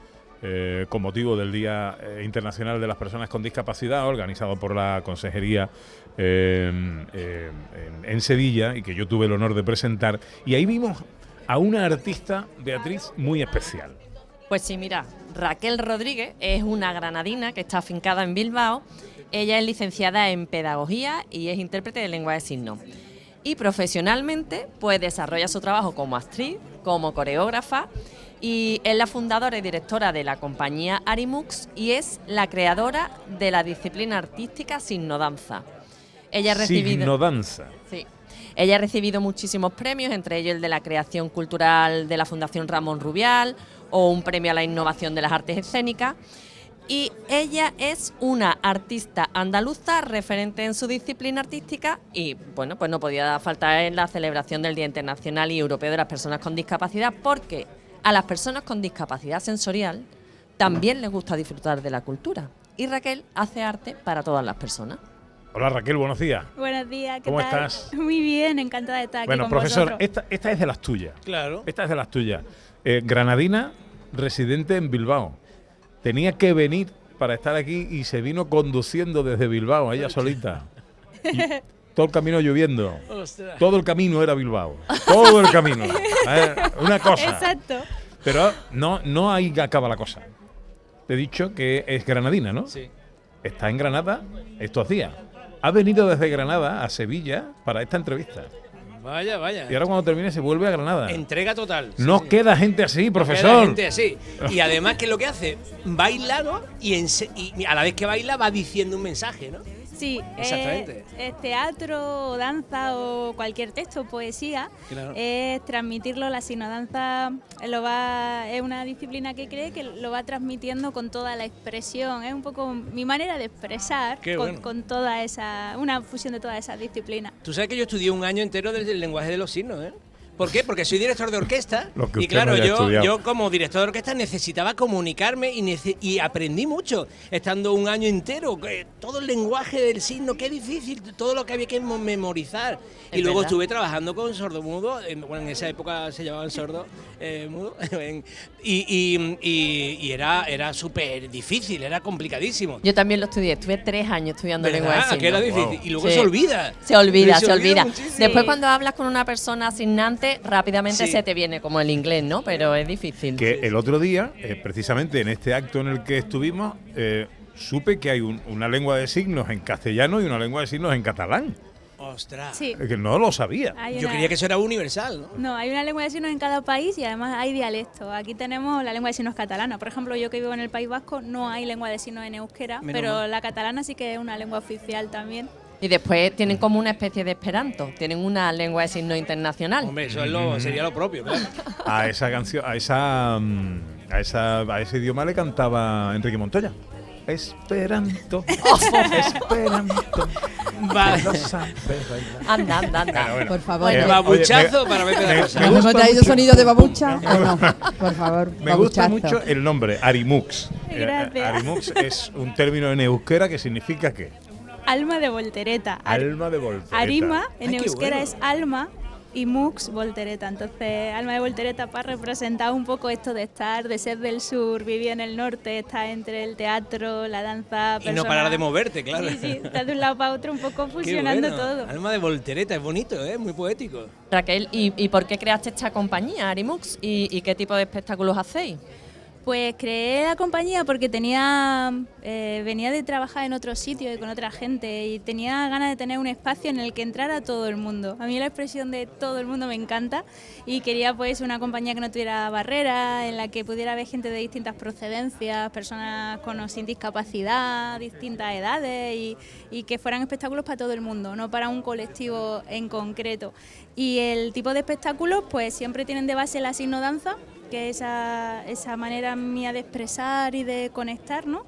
con motivo del Día Internacional de las Personas con Discapacidad, organizado por la Consejería eh, eh, en, Sevilla y que yo tuve el honor de presentar. Y ahí vimos a una artista, Beatriz, muy especial. Pues sí, mira, Raquel Rodríguez es una granadina que está afincada en Bilbao. Ella es licenciada en Pedagogía y es intérprete de lengua de signos. Y profesionalmente, pues desarrolla su trabajo como actriz, como coreógrafa y es la fundadora y directora de la compañía Arimux y es la creadora de la disciplina artística Signodanza. Ella ha recibido... Signodanza. Sí. Ella ha recibido muchísimos premios, entre ellos el de la creación cultural de la Fundación Ramón Rubial o un premio a la innovación de las artes escénicas. Y ella es una artista andaluza referente en su disciplina artística y, bueno, pues no podía faltar en la celebración del Día Internacional y Europeo de las Personas con Discapacidad porque a las personas con discapacidad sensorial también les gusta disfrutar de la cultura. Y Raquel hace arte para todas las personas. Hola Raquel, buenos días. Buenos días, ¿qué ¿Cómo tal? estás? Muy bien, encantada de estar aquí Bueno, con profesor, esta, esta es de las tuyas. Claro. Esta es de las tuyas. Eh, granadina, residente en Bilbao. Tenía que venir para estar aquí y se vino conduciendo desde Bilbao, ella solita. Y todo el camino lloviendo. Ostras. Todo el camino era Bilbao. Todo el camino. Eh, Una cosa. Exacto. Pero no, no ahí acaba la cosa. Te he dicho que es granadina, ¿no? Sí. Está en Granada estos días. Ha venido desde Granada a Sevilla para esta entrevista. Vaya, vaya. Y ahora cuando termine se vuelve a Granada. Entrega total. sí, No sí. queda gente así, Queda profesor. gente así. Y además, que es lo que hace? Baila, ¿no? Y, y a la vez que baila va diciendo un mensaje, ¿no? Sí, Exactamente. Es, es teatro, danza o cualquier texto, poesía. Claro. Es transmitirlo, la sinodanza lo va, es una disciplina que cree que lo va transmitiendo con toda la expresión. Es un poco mi manera de expresar con, bueno. con toda esa, una fusión de todas esas disciplinas. Tú sabes que yo estudié un año entero desde el lenguaje de los signos, ¿eh? ¿Por qué? Porque soy director de orquesta Lo que y usted claro, no yo, estudiado. yo como director de orquesta necesitaba comunicarme y, nece- y aprendí mucho, estando un año entero. que Todo el lenguaje del signo, qué difícil, todo lo que había que mo- memorizar. Es y luego verdad. estuve trabajando con sordomudos, en- bueno, en esa época se llamaban sordos eh, mudos, en- y, y- y- y era, era súper difícil, era complicadísimo. Yo también lo estudié, estuve tres años estudiando ¿Verdad? lengua de signos. Que era difícil. Y luego Sí. se olvida. Se olvida, Se se, olvida olvida. Después cuando hablas con una persona asignante, rápidamente Sí. se te viene como el inglés, ¿no? Pero es difícil. Que el otro día, eh, precisamente en este acto en el que estuvimos, eh, supe que hay un- una lengua de signos en castellano y una lengua de signos en catalán. Ostras. Sí. Es que no lo sabía. Hay Yo una- creía que eso era universal, ¿no? No, hay una lengua de signos en cada país y además hay dialectos. Aquí tenemos la lengua de signos catalana. Por ejemplo, yo que vivo en el País Vasco no hay lengua de signos en euskera, Menos pero mal. la catalana sí que es una lengua oficial también. Y después tienen como una especie de esperanto, tienen una lengua de signos internacional. Hombre, eso es lo, sería lo propio, claro. A esa canción, a esa, mm, a esa, a ese idioma le cantaba Enrique Montoya. Esperanto, esperanto. Vale. Anda, anda, anda. Bueno, bueno. Por favor. Eh, El babuchazo oye, me- para Pepe me- ¿Nos hemos gusta traído sonido de babucha no? Por favor, Me gusta mucho el nombre, Arimux. Eh, Gracias. Arimux es un término en euskera que significa ¿qué? Alma de voltereta. Ar- Alma de voltereta. Arima en Ay, qué euskera bueno. es alma y mux voltereta. Entonces, alma de voltereta para representar un poco esto de estar, de ser del sur, vivir en el norte, estar entre el teatro, la danza. Y no parar de moverte, claro. Sí, sí, estás de un lado para otro un poco fusionando bueno. todo. Alma de voltereta, es bonito, ¿eh? Muy poético. Raquel, ¿y, y por qué creaste esta compañía, Arimux? ¿Y, y qué tipo de espectáculos hacéis? Pues creé la compañía porque eh, venía de trabajar en otro sitio y con otra gente y tenía ganas de tener un espacio en el que entrara todo el mundo. A mí la expresión de todo el mundo me encanta y quería pues una compañía que no tuviera barreras, en la que pudiera haber gente de distintas procedencias, personas con o sin discapacidad, distintas edades y, y que fueran espectáculos para todo el mundo, no para un colectivo en concreto. Y el tipo de espectáculos pues siempre tienen de base la signodanza, que es esa, esa manera mía de expresar y de conectar, ¿no?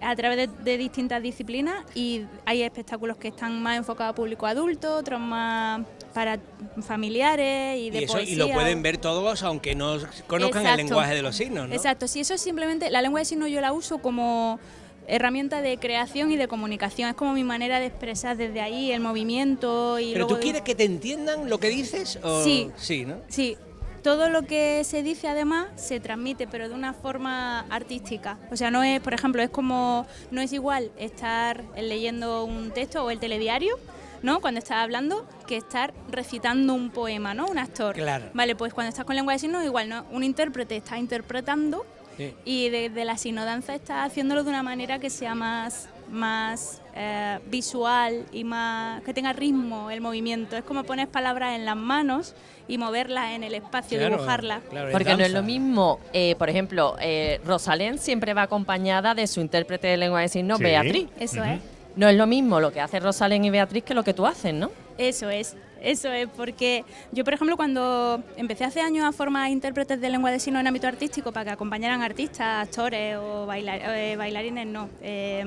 a través de, de distintas disciplinas y hay espectáculos que están más enfocados a público adulto, otros más para familiares y de Y, eso, y lo pueden ver todos aunque no conozcan el lenguaje de los signos, ¿no? Exacto, si eso es simplemente, la lengua de signos yo la uso como herramienta de creación y de comunicación, es como mi manera de expresar desde ahí el movimiento y ¿Pero luego tú quieres que te entiendan lo que dices? O... Sí. Sí, ¿no? Sí, todo lo que se dice además se transmite, pero de una forma artística. O sea, no es, por ejemplo, es como, no es igual estar leyendo un texto o el telediario, ¿no? Cuando estás hablando, que estar recitando un poema, ¿no? Un actor. Claro. Vale, pues cuando estás con lengua de signos, igual, ¿no? Un intérprete está interpretando Sí. y desde la sinodanza está haciéndolo de una manera que sea más más eh, visual y más que tenga ritmo el movimiento es como poner palabras en las manos y moverlas en el espacio Claro, dibujarlas Porque no es lo mismo, eh, por ejemplo, eh, Rosalén siempre va acompañada de su intérprete de lengua de signos, Sí. Beatriz. Eso es. No es lo mismo lo que hace Rosalén y Beatriz que lo que tú haces, ¿no? Eso es, eso es, porque yo, por ejemplo, cuando empecé hace años a formar intérpretes de lengua de signos en ámbito artístico para que acompañaran artistas, actores o bailar- eh, bailarines, no, eh,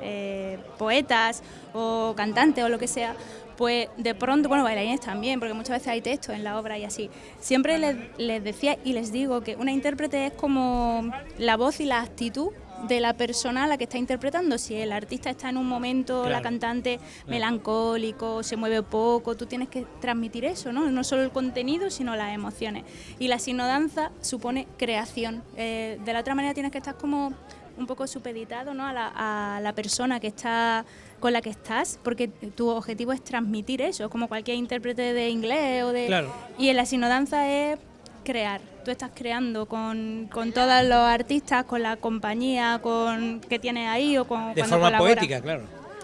eh, poetas o cantantes o lo que sea, pues de pronto, bueno, bailarines también, porque muchas veces hay textos en la obra y así. Siempre les, les decía y les digo que una intérprete es como la voz y la actitud de la persona a la que está interpretando. Si el artista está en un momento, la cantante melancólico, se mueve poco, tú tienes que transmitir eso, ¿no? No solo el contenido, sino las emociones. Y la sinodanza supone creación. Eh, de la otra manera tienes que estar como un poco supeditado ¿no? a, la, a la persona que está con la que estás, porque tu objetivo es transmitir eso, como cualquier intérprete de inglés o de... Claro. Y en la sinodanza es crear. Tú estás creando con, con todos los artistas, con la compañía con que tienes ahí o con De forma colaboras. poética, claro.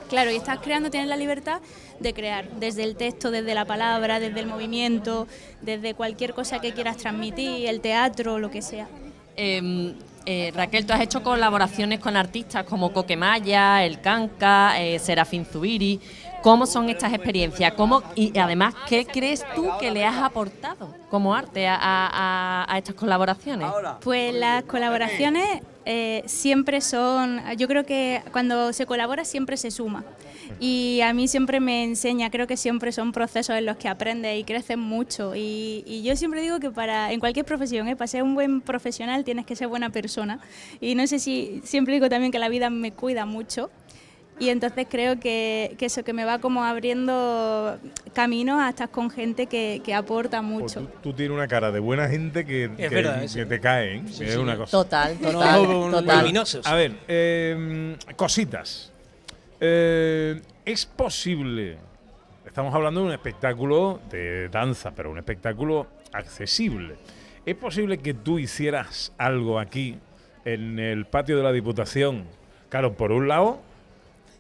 Claro, y estás creando, tienes la libertad de crear, desde el texto, desde la palabra, desde el movimiento, desde cualquier cosa que quieras transmitir, el teatro, lo que sea. Eh, eh, Raquel, tú has hecho colaboraciones con artistas como Coquemaya, El Canca, eh, Serafín Zubiri. ¿Cómo son estas experiencias? ¿Cómo, y además, ¿qué crees tú que le has aportado como arte a, a- a- a estas colaboraciones? Pues las colaboraciones eh, siempre son, yo creo que cuando se colabora siempre se suma. Y a mí siempre me enseña, creo que siempre son procesos en los que aprendes y creces mucho. Y, y yo siempre digo que para en cualquier profesión, ¿eh? para ser un buen profesional tienes que ser buena persona. Y no sé si, siempre digo también que la vida me cuida mucho. Y entonces creo que, que eso, que me va como abriendo caminos a estar con gente que, que aporta Pues mucho. tú, tú tienes una cara de buena gente que, que, verdad que eso. te cae, ¿eh? Sí, es sí. una cosa. Total, total, total. A ver, eh, cositas. Eh, es posible, estamos hablando de un espectáculo de danza, pero un espectáculo accesible. ¿Es posible que tú hicieras algo aquí en el patio de la Diputación? Claro, por un lado,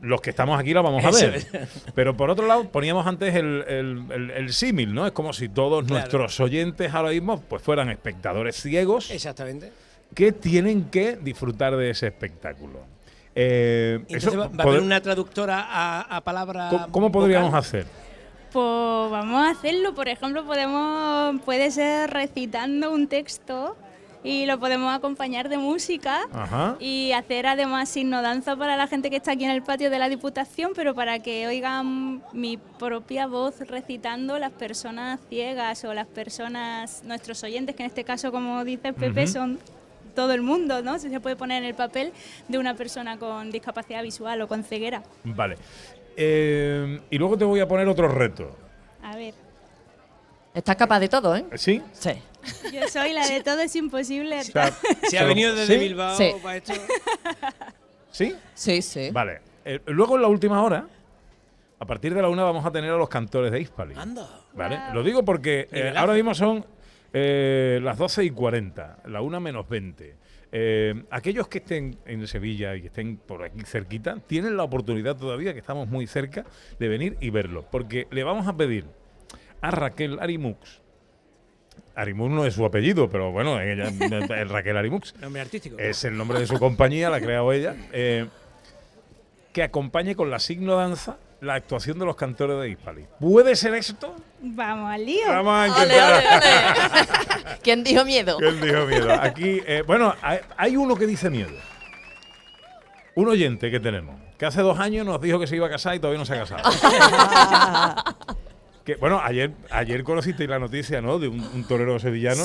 los que estamos aquí lo vamos a ver. Pero por otro lado, poníamos antes el, el- el- el símil, ¿no? Es como si todos Claro. nuestros oyentes ahora mismo pues fueran espectadores ciegos Exactamente. que tienen que disfrutar de ese espectáculo. Eh, Entonces eso va, va a haber una traductora a, a palabra. ¿Cómo, cómo podríamos vocal? hacer? Pues vamos a hacerlo, por ejemplo, podemos puede ser recitando un texto y lo podemos acompañar de música Ajá. y hacer además signo danza para la gente que está aquí en el patio de la Diputación, pero para que oigan mi propia voz recitando las personas ciegas o las personas, nuestros oyentes, que en este caso, como dice Pepe, son todo el mundo, ¿no? Si se puede poner en el papel de una persona con discapacidad visual o con ceguera. Vale. Eh, y luego te voy a poner otro reto. A ver. Estás capaz de todo, ¿eh? ¿Sí? Sí. Yo soy la de todo es imposible. sea, Se ha venido desde Bilbao Sí. para esto. ¿Sí? Sí, sí. Vale. Eh, luego en la última hora, a partir de la una vamos a tener a los cantores de Hispali. Anda. ¿Vale? Lo digo porque eh, ahora mismo son eh, las 12 y 40, la una menos 20. Eh, aquellos que estén en Sevilla y que estén por aquí cerquita, tienen la oportunidad todavía, que estamos muy cerca, de venir y verlo. Porque le vamos a pedir a Raquel Arimux. Arimux no es su apellido, pero bueno, ella es Raquel Arimux. Nombre artístico. Es el nombre de su compañía, la ha creado ella. eh, que acompañe con la signo danza la actuación de los cantores de Hispali. ¿Puede ser esto? Vamos al lío. Vamos a Ole, intentar. ole, ole. ¿Quién dijo miedo? ¿Quién dijo miedo? Aquí, eh, bueno, hay, hay uno que dice miedo. Un oyente que tenemos, que hace dos años nos dijo que se iba a casar y todavía no se ha casado. que, bueno, ayer, ayer conocisteis la noticia, ¿no? De un, un torero sevillano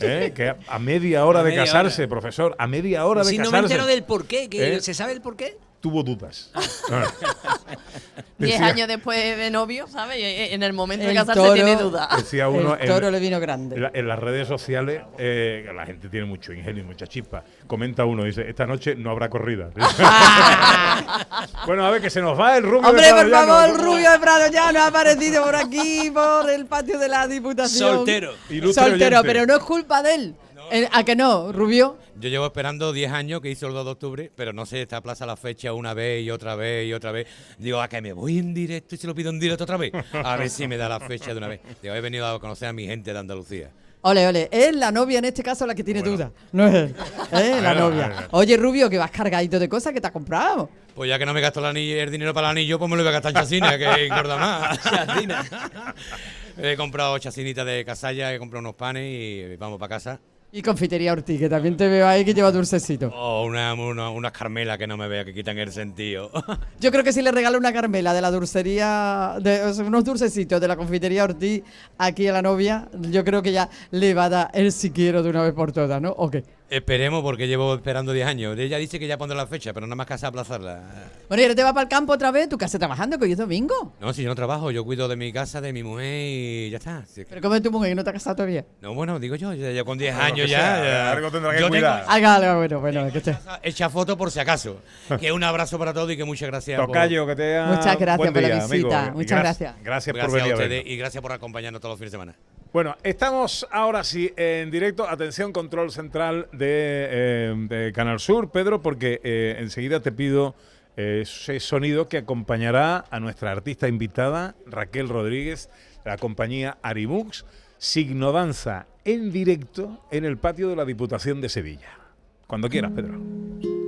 ¿eh? que a, a media hora A de media casarse, profesor, a media hora de si no casarse. me entero del por qué, que ¿Eh? ¿se sabe el por qué? Tuvo dudas. Diez Decía- años después de novio, ¿sabes? Y En el momento de casarse toro- tiene duda. Decía uno El toro le vino grande. En, la- en las redes sociales, eh, la gente tiene mucho ingenio y mucha chispa. Comenta uno, dice, esta noche no habrá corrida. bueno, a ver, que se nos va el rubio. Hombre, de por Prado favor, Llano. el rubio de Prado ya no ha aparecido por aquí, por el patio de la Diputación. Soltero. Ilustre Soltero, oyente. pero no es culpa de él. Eh, ¿A que no, Rubio? Yo llevo esperando 10 años que hizo el 2 de octubre, pero no se esta plaza la fecha una vez y otra vez y otra vez. Digo, a que me voy en directo y se lo pido en directo otra vez. A ver si me da la fecha de una vez. Digo, he venido a conocer a mi gente de Andalucía. Ole, ole, es la novia en este caso la que tiene duda. No es él, es la Bueno, novia. bueno. Oye, Rubio, que vas cargadito de cosas que te has comprado. Pues ya que no me gasto el, anillo- el dinero para el anillo, pues me lo voy a gastar en chacina, que engorda más. he comprado chacinitas de casalla, he comprado unos panes y vamos para casa. Y confitería Ortiz, que también te veo ahí que lleva dulcecito. O una, una- unas carmelas que no me vea, que quitan el sentido. Yo creo que si le regalo una carmela de la dulcería, de, o sea, unos dulcecitos de la confitería Ortiz aquí a la novia, yo creo que ya le va a dar el si quiero de una vez por todas, ¿no? ¿O qué? Esperemos, porque llevo esperando 10 años. Ella dice que ya pondrá la fecha, pero nada más que hace aplazarla. Bueno, y ahora te vas para el campo otra vez, tú que haces trabajando, que hoy es domingo. No, si yo no trabajo, yo cuido de mi casa, de mi mujer y ya está. Si es que- Pero ¿cómo es tu mujer que no te has casado todavía? No, bueno, digo yo, ya, ya con 10 Bueno, años que ya, sea, ya. algo tendrá que Yo cuidar. tengo algo, bueno, bueno, que te... hecha foto por si acaso. que un abrazo para todos y que muchas gracias. por- Tocayo, que te Muchas gracias buen por la día, amigo. visita, Y muchas gra- gracias. Gracias, por Gracias venir a ustedes y gracias por acompañarnos todos los fines de semana. Bueno, estamos ahora sí en directo. Atención, control central de, eh, Canal Sur, Pedro, porque eh, enseguida te pido eh, ese sonido que acompañará a nuestra artista invitada, Raquel Rodríguez, de la compañía Arimux, Signo Danza en directo en el patio de la Diputación de Sevilla. Cuando quieras, Pedro.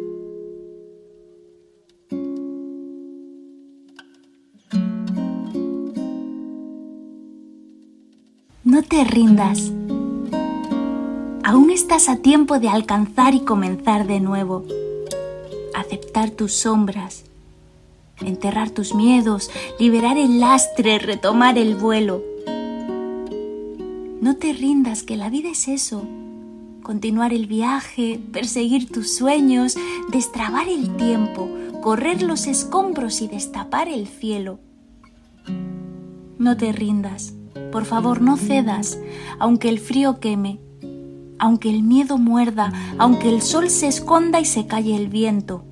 No te rindas. Aún estás a tiempo de alcanzar y comenzar de nuevo. Aceptar tus sombras, enterrar tus miedos, liberar el lastre, retomar el vuelo. No te rindas, que la vida es eso. Continuar el viaje, perseguir tus sueños, destrabar el tiempo, correr los escombros y destapar el cielo. No te rindas, por favor no cedas, aunque el frío queme, aunque el miedo muerda, aunque el sol se esconda y se calle el viento.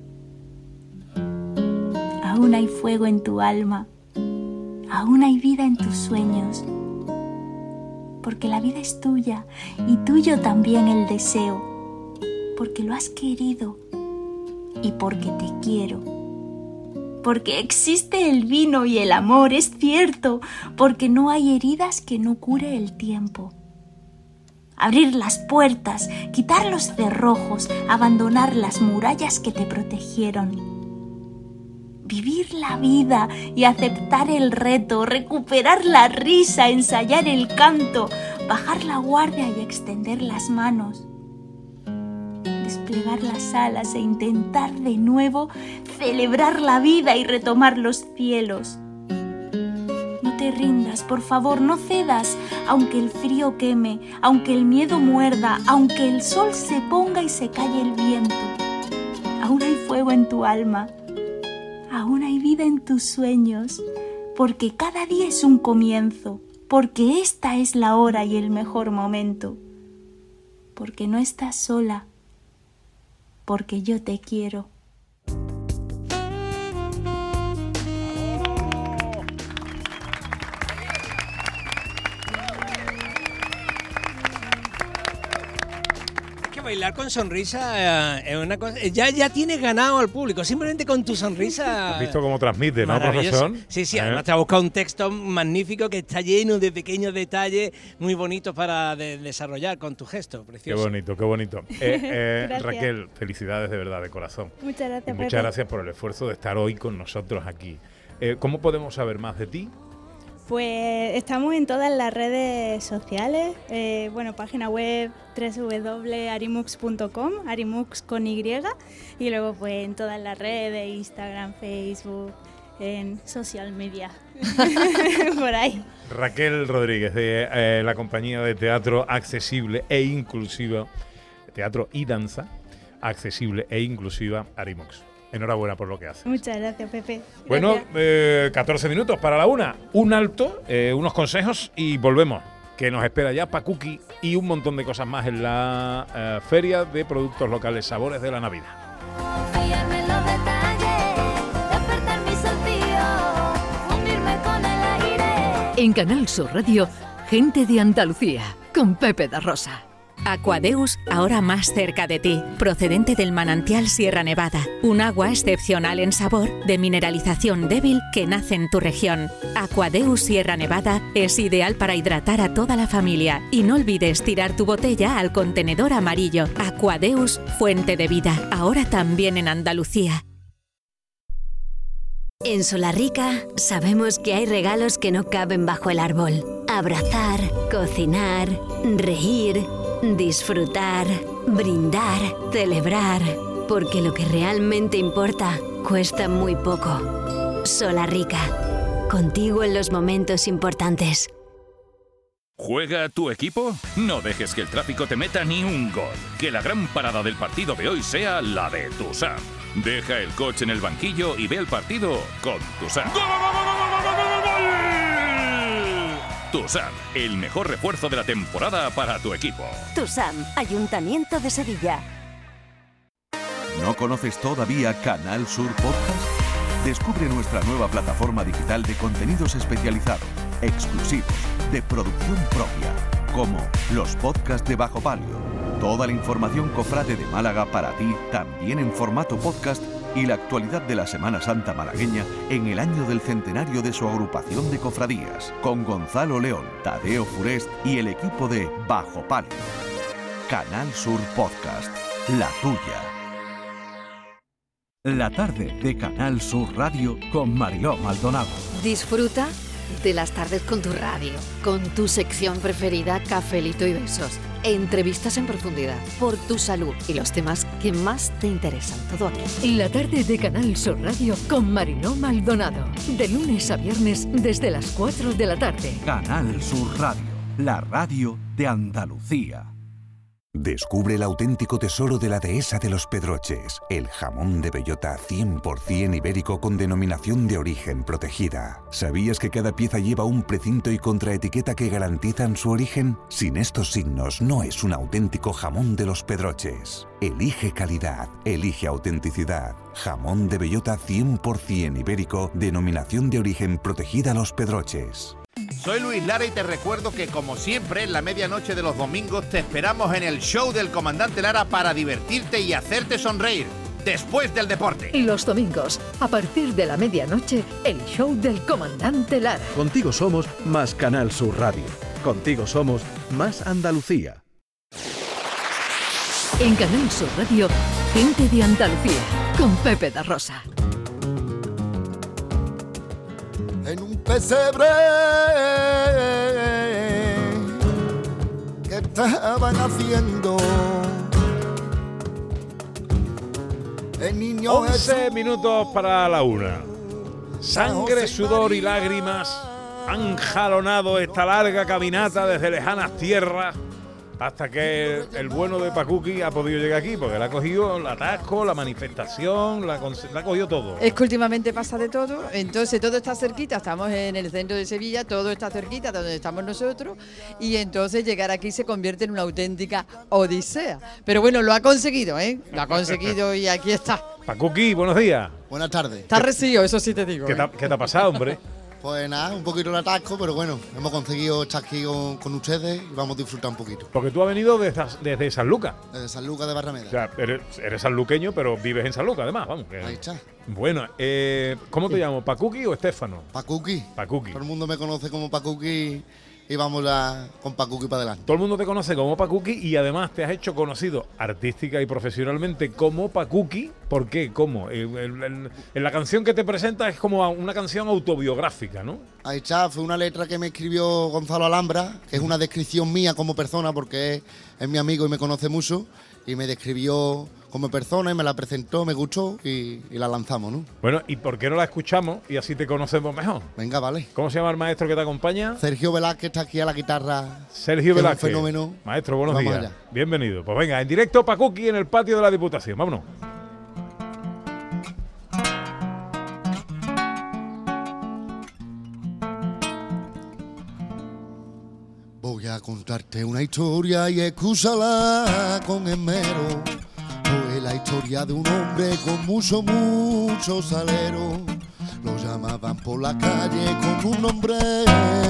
Aún hay fuego en tu alma, aún hay vida en tus sueños, porque la vida es tuya y tuyo también el deseo, porque lo has querido y porque te quiero. Porque existe el vino y el amor, es cierto, porque no hay heridas que no cure el tiempo. Abrir las puertas, quitar los cerrojos, abandonar las murallas que te protegieron vivir la vida y aceptar el reto, recuperar la risa, ensayar el canto, bajar la guardia y extender las manos, desplegar las alas e intentar de nuevo celebrar la vida y retomar los cielos. No te rindas, por favor, no cedas, aunque el frío queme, aunque el miedo muerda, aunque el sol se ponga y se calle el viento. Aún hay fuego en tu alma, aún hay vida en tus sueños, porque cada día es un comienzo, porque esta es la hora y el mejor momento, porque no estás sola, porque yo te quiero. Bailar con sonrisa eh, es una cosa. Ya, ya tienes ganado al público, simplemente con tu sonrisa. ¿Has visto cómo transmite, no, profesor? Sí, sí, ¿Eh? además te ha buscado un texto magnífico que está lleno de pequeños detalles muy bonitos para de- desarrollar con tu gesto, Qué precioso. bonito, qué bonito. Eh, eh. Raquel, felicidades de verdad, de corazón. Muchas gracias, Y muchas Pepe. gracias por el esfuerzo de estar hoy con nosotros aquí. Eh, ¿Cómo podemos saber más de ti? Pues estamos en todas las redes sociales, eh, bueno, página web www.arimux.com, arimux con Y, y luego pues en todas las redes, Instagram, Facebook, en social media, por ahí. Raquel Rodríguez, de eh, la compañía de teatro accesible e inclusiva, teatro y danza accesible e inclusiva Arimox. Enhorabuena por lo que hace. Muchas gracias, Pepe. Bueno, eh, 14 minutos para la una. Un alto, eh, unos consejos y volvemos. Que nos espera ya Pacuki y un montón de cosas más en la eh, Feria de Productos Locales Sabores de la Navidad. En Canal Sur Radio, gente de Andalucía, con Pepe da Rosa. Aquadeus, ahora más cerca de ti, procedente del manantial Sierra Nevada, un agua excepcional en sabor, de mineralización débil que nace en tu región. Aquadeus Sierra Nevada es ideal para hidratar a toda la familia y no olvides tirar tu botella al contenedor amarillo. Aquadeus, fuente de vida, ahora también en Andalucía. En Solarrica sabemos que hay regalos que no caben bajo el árbol. Abrazar, cocinar, reír, disfrutar, brindar, celebrar. Porque lo que realmente importa cuesta muy poco. Solarrica. Contigo en los momentos importantes. ¿Juega tu equipo? No dejes que el tráfico te meta ni un gol. Que la gran parada del partido de hoy sea la de Tusam. Deja el coche en el banquillo y ve el partido con Tusam. Tusam, el mejor refuerzo de la temporada para tu equipo. TUSAM, Ayuntamiento de Sevilla. ¿No conoces todavía Canal Sur Podcast? Descubre nuestra nueva plataforma digital de contenidos especializados, exclusivos, de producción propia, como los podcasts de Bajo Palio, toda la información cofrade de Málaga para ti, también en formato podcast, y la actualidad de la Semana Santa malagueña en el año del centenario de su agrupación de cofradías, con Gonzalo León, Tadeo Furest y el equipo de Bajo Palio. Canal Sur Podcast, la tuya. La tarde de Canal Sur Radio con Mariló Maldonado. Disfruta de las tardes con tu radio, con tu sección preferida, Cafelito y Besos. Entrevistas en profundidad, por tu salud y los temas que más te interesan. Todo aquí. La tarde de Canal Sur Radio con Mariló Maldonado. De lunes a viernes desde las 4 de la tarde. Canal Sur Radio, la radio de Andalucía. Descubre el auténtico tesoro de la dehesa de los Pedroches, el jamón de bellota 100% ibérico con denominación de origen protegida. ¿Sabías que cada pieza lleva un precinto y contraetiqueta que garantizan su origen? Sin estos signos no es un auténtico jamón de los Pedroches. Elige calidad, elige autenticidad. Jamón de bellota 100% ibérico, denominación de origen protegida Los Pedroches. Soy Luis Lara y te recuerdo que como siempre en la medianoche de los domingos te esperamos en el show del comandante Lara para divertirte y hacerte sonreír después del deporte. Los domingos, a partir de la medianoche, el show del comandante Lara. Contigo somos más Canal Sur Radio. Contigo somos más Andalucía. En Canal Sur Radio, gente de Andalucía, con Pepe da Rosa. En un pesebre que estaban haciendo. El niño 11 minutos para la una. Sangre, sudor y lágrimas han jalonado esta larga caminata desde lejanas tierras hasta que el bueno de Pacuki ha podido llegar aquí, porque le ha cogido el atasco, la manifestación, la, ha cogido todo. Es que últimamente pasa de todo, entonces todo está cerquita, estamos en el centro de Sevilla, todo está cerquita de donde estamos nosotros, y entonces llegar aquí se convierte en una auténtica odisea. Pero bueno, lo ha conseguido, ¿eh? Lo ha conseguido y aquí está. Pacuki, buenos días. Buenas tardes. Está recibido, eso sí te digo. ¿Qué ¿eh? te, ha- qué te ha pasado, hombre? Pues nada, un poquito de atasco, pero bueno, hemos conseguido estar aquí con, con ustedes y vamos a disfrutar un poquito. Porque tú has venido desde, desde San Lucas. Desde San Lucas de Barrameda. O sea, eres, eres sanluqueño, pero vives en San Lucas, además, vamos. que- Ahí está. Bueno, eh, ¿cómo te llamo? ¿Pacuki o Estefano? Pacuki. Pacuki. Todo el mundo me conoce como Pacuki y vamos a, con Pacuki para adelante. Todo el mundo te conoce como Pacuki y además te has hecho conocido artística y profesionalmente como Pacuki. ¿Por qué? ¿Cómo? El- el- el- en la canción que te presenta es como una canción autobiográfica, ¿no? Ahí está, fue una letra que me escribió Gonzalo Alhambra, que es una descripción mía como persona, porque es, es mi amigo y me conoce mucho, y me describió como persona y me la presentó, me gustó y, y la lanzamos, ¿no? Bueno, ¿y por qué no la escuchamos y así te conocemos mejor? Venga, vale. ¿Cómo se llama el maestro que te acompaña? Sergio Velázquez está aquí a la guitarra. Sergio que es un Velázquez. fenómeno. Maestro, buenos Vamos días. allá. Bienvenido. Pues venga, en directo Pacuki en el patio de la Diputación. Vámonos. Voy a contarte una historia y escúchala con esmero. La historia de un hombre con mucho, mucho salero. Lo llamaban por la calle con un nombre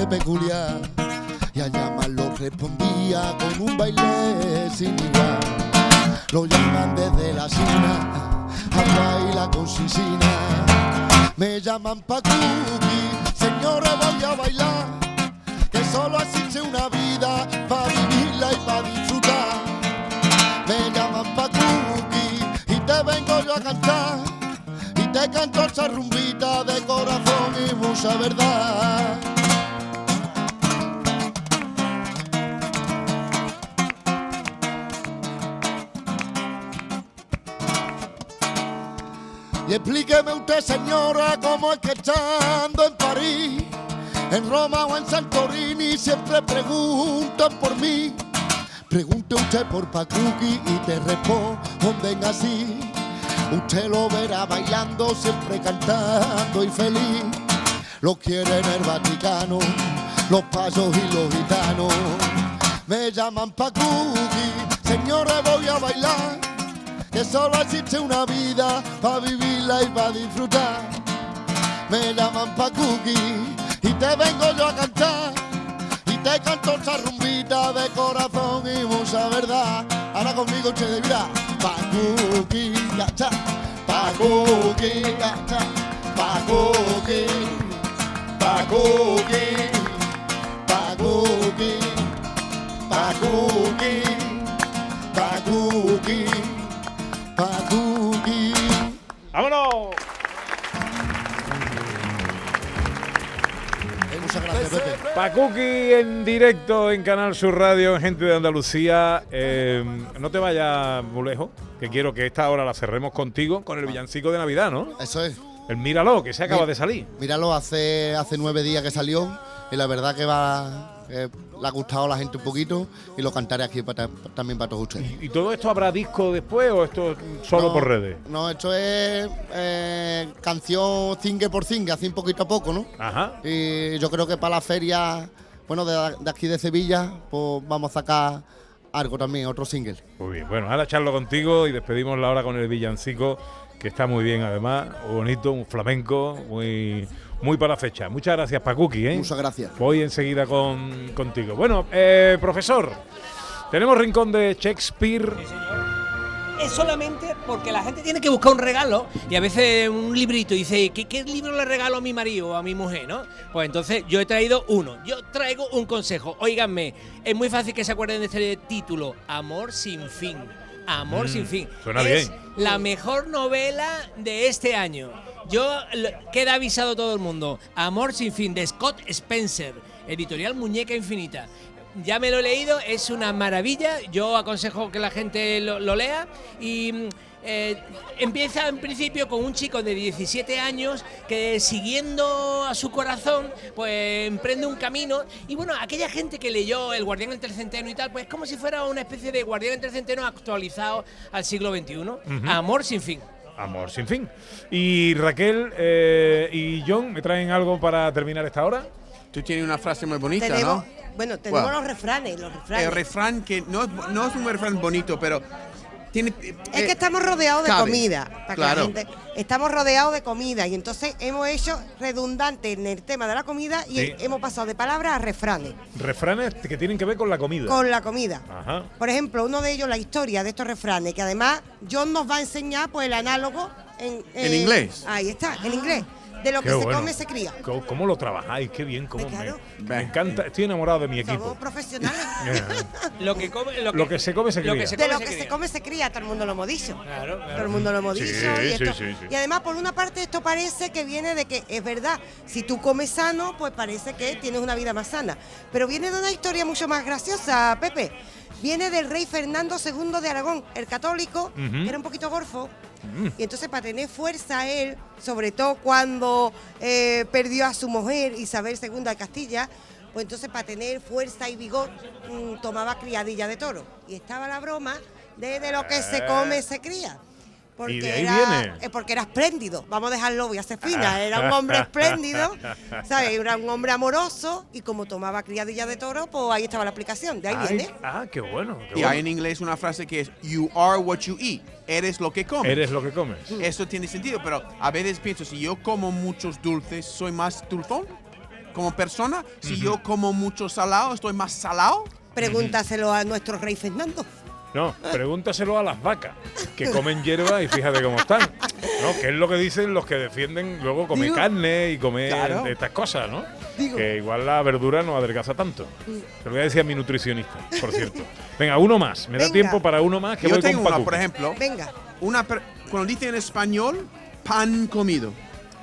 peculiar. Y a llamarlo respondía con un baile sin igual. Lo llaman desde la China a bailar con Sisina. Me llaman Pacuki, señores voy a bailar que solo existe una vida para vivirla y para disfrutar. Vengo yo a cantar y te canto esa rumbita de corazón y mucha verdad. Y explíqueme usted, señora, cómo es que estando en París, en Roma o en Santorini, siempre preguntan por mí. Pregunte usted por Pacuki y te responden así. Usted lo verá bailando, siempre cantando y feliz. Lo quiere en el Vaticano, los pasos y los gitanos. Me llaman Pacuki, señores, voy a bailar que solo existe una vida para vivirla y para disfrutar. Me llaman Pacuki y te vengo yo a cantar te canto esa rumbita de corazón y mucha verdad. Ahora conmigo ustedes mira, Pacuki, ya está, Pacuki, ya está, Pacuki, Pacuki, Pacuki, Pacuki, Pacuki. Pacuki en directo en Canal Sur Radio, gente de Andalucía. Eh, no te vayas muy lejos, que quiero que esta hora la cerremos contigo con el villancico de Navidad, ¿no? Eso es. El Míralo, que se acaba de salir. Míralo, hace, hace nueve días que salió y la verdad que va que le ha gustado a la gente un poquito y lo cantaré aquí para- también para todos ustedes. ¿Y todo esto habrá disco después o esto es solo No, por redes? No, esto es eh, canción single por single, así poquito a poco, ¿no? Ajá. Y yo creo que para la feria, bueno, de, de aquí de Sevilla, pues vamos a sacar algo también, otro single. Muy bien, bueno, ahora charlo contigo y despedimos la hora con el villancico, que está muy bien además, bonito, un flamenco, muy, muy para la fecha. Muchas gracias, Pacuki. ¿eh? Muchas gracias. Voy enseguida con, contigo. Bueno, eh, profesor, tenemos rincón de Shakespeare. Es solamente porque la gente tiene que buscar un regalo y a veces un librito y dice, ¿qué, qué libro le regalo a mi marido o a mi mujer? ¿no? Pues entonces yo he traído uno. Yo traigo un consejo. Óiganme, es muy fácil que se acuerden de este título, Amor sin fin. Amor Mm, sin fin. suena es bien. la mejor novela de este año. Yo queda avisado todo el mundo. Amor sin fin de Scott Spencer, editorial Muñeca Infinita. Ya me lo he leído, es una maravilla. Yo aconsejo que la gente lo, lo lea y mm, eh, empieza en principio con un chico de 17 años que siguiendo a su corazón, pues emprende un camino. Y bueno, aquella gente que leyó El Guardián entre el Centeno y tal, pues es como si fuera una especie de Guardián entre el Centeno actualizado al siglo XXI. Amor sin fin. Amor sin fin. Y Raquel eh, y John, ¿me traen algo para terminar esta hora? Tú tienes una frase muy bonita, Tenemos, ¿no? bueno, tenemos Bueno. los refranes, los refranes. El refrán que no, no es un refrán bonito, pero tiene. eh, Es que estamos rodeados de cabe. comida. para que Claro. la gente- estamos rodeados de comida y entonces hemos hecho redundante en el tema de la comida y Sí. hemos pasado de palabras a refranes Refranes que tienen que ver con la comida. con la comida. Ajá. Por ejemplo, uno de ellos, la historia de estos refranes, que además John nos va a enseñar pues el análogo en, En eh, inglés. Ahí está, en inglés. De lo Qué que se come se cría. ¿Cómo, cómo lo trabajáis? Qué bien, cómo Pues me, me encanta. Estoy enamorado de mi equipo. Somos profesionales. Lo que come, lo Lo que se come se lo cría. que se de lo se que cría. se come se cría, todo el mundo lo hemos dicho. Claro, claro. Todo el mundo lo hemos dicho. sí, y, esto- sí, sí. y además, por una parte, esto parece que viene de que es verdad, si tú comes sano, pues parece que tienes una vida más sana. Pero viene de una historia mucho más graciosa, Pepe. Viene del rey Fernando II de Aragón, el católico, que era un poquito gorfo. Mm. Y entonces para tener fuerza él, sobre todo cuando eh, perdió a su mujer Isabel II de Castilla, pues entonces para tener fuerza y vigor mm, tomaba criadilla de toro. Y estaba la broma de, de lo que se Eh. come se cría. Porque Y de ahí era, viene. eh, porque era espléndido, vamos a dejarlo, voy a ser fina, era un hombre espléndido, ¿sabes? Era un hombre amoroso y como tomaba criadilla de toro, pues ahí estaba la aplicación, de ahí Ay, viene. ah, qué bueno. qué Y bueno. hay en inglés una frase que es You are what you eat. Eres lo que comes. Eres lo que comes. Eso tiene sentido, pero a veces pienso, si yo como muchos dulces, ¿soy más dulzón? Como persona, si yo como mucho salado, ¿estoy más salado? Pregúntaselo a nuestro rey Fernando. No, pregúntaselo a las vacas, que comen hierba y fíjate cómo están. ¿no? Que es lo que dicen los que defienden luego comer Digo- carne y comer Claro. estas cosas, ¿no? Digo- Que igual la verdura no adelgaza tanto. Te lo voy a decir a mi nutricionista, por cierto. Venga, uno más. Me da tiempo para uno más que yo voy tengo con una, Paco. por ejemplo. Venga. Una cuando dice en español, pan comido.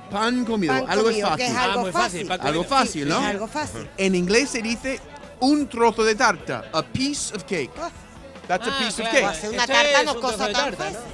Pan comido. Pan algo comido, es que fácil. es algo Ah, muy fácil, Algo fácil, Sí, ¿no? es algo fácil. En inglés se dice un trozo de tarta. A piece of cake. That's a Ah, piece claro. of cake. Hacer una tarta no cosa.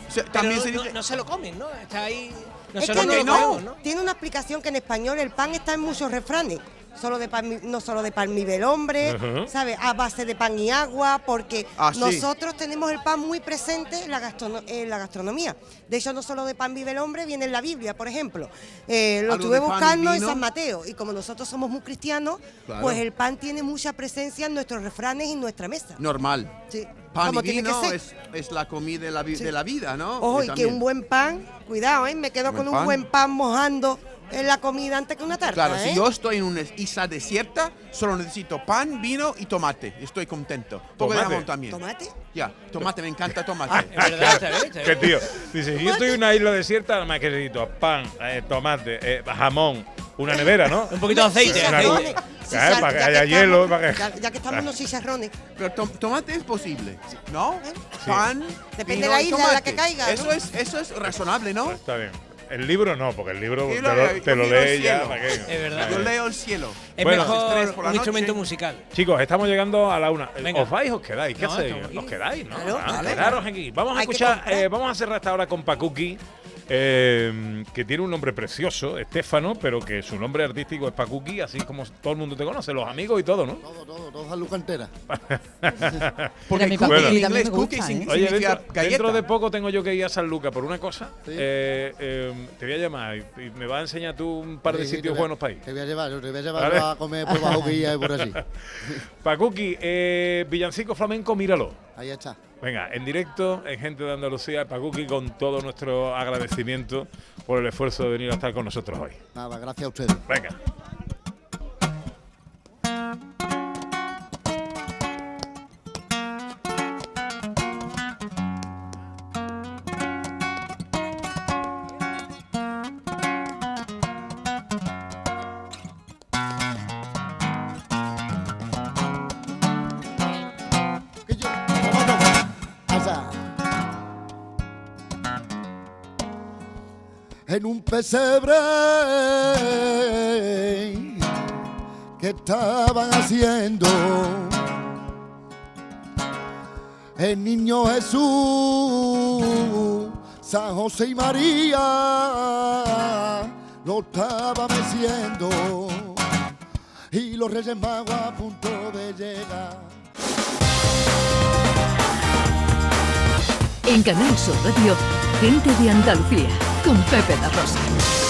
Se- también dice- no se lo comen, ¿no? Está ahí. Es que no lo no, comemos, ¿no? tiene una explicación que en español el pan está en muchos refranes. Solo de pan, no solo de pan vive el hombre. ¿sabes? A base de pan y agua, porque Ah, sí. nosotros tenemos el pan muy presente en la, gastrono- en la gastronomía. De hecho, no solo de pan vive el hombre, viene en la Biblia, por ejemplo. Eh, lo estuve buscando en. San Mateo, y como nosotros somos muy cristianos, Claro. pues el pan tiene mucha presencia en nuestros refranes y en nuestra mesa. Normal. Sí. Pan como y tiene que vino ser. es, es la comida de la, vi- Sí. de la vida, ¿no? Ojo, Y que un buen pan, cuidado, ¿eh? Me quedo Buen con un pan. buen pan mojando en la comida antes que una tarta, Claro, ¿eh? si yo estoy en una isla desierta, solo necesito pan, vino y tomate. Estoy contento. Poco de ¿Tomate? jamón también. ¿Tomate? Ya, tomate, me encanta tomate. Qué tío. Dice, si yo estoy en una isla desierta, nada más que necesito pan, eh, tomate, eh, jamón, una nevera, ¿no? Un poquito de aceite. Eh, Chicharrones. para que Ya haya que hielo, estamos- para que... Ya, ya que estamos en los chicharrones. Pero tom- tomate es posible, ¿no? Pan, Depende vino de la isla en la que caiga, ¿no? Eso es, eso es razonable, ¿no? Está bien. El libro no, porque el libro te lo- te lees ya. Es verdad. Yo leo el cielo. Es Bueno. Mejor un noche. instrumento musical. Chicos, estamos llegando a la una. Venga. ¿Os vais o os quedáis? ¿Qué No, hacéis? ¿Os quedáis? ¿no? Claro, Ah, vale. quedaros aquí. Vamos a Hay escuchar, eh, vamos a cerrar esta hora con Pacuki. Eh, que tiene un nombre precioso, Estefano, pero que su nombre artístico es Pacuki, así como todo el mundo te conoce, los amigos y todo, ¿no? Todo, todo, todo San entera. Porque mi cookie Pacuki en inglés cookie ¿eh? Oye, significa dentro, galleta. dentro de poco tengo yo que ir a San Lucas por una cosa. Sí. Eh, eh, te voy a llamar y, y me vas a enseñar tú un par de Sí, sitios voy a- buenos para ir. Te voy a llevar, te voy a llevar Vale. a comer por bajo guía y por así. Pacuki, eh, Villancico Flamenco, míralo. Ahí está. Venga, en directo, en Gente de Andalucía, Pacuki, con todo nuestro agradecimiento por el esfuerzo de venir a estar con nosotros hoy. Nada, gracias a ustedes. Venga. Pesebre que estaban haciendo el niño Jesús, San José y María lo estaba meciendo y los Reyes Magos a punto de llegar. En Canal Sur Radio, gente de Andalucía, con Pepe da Rosa.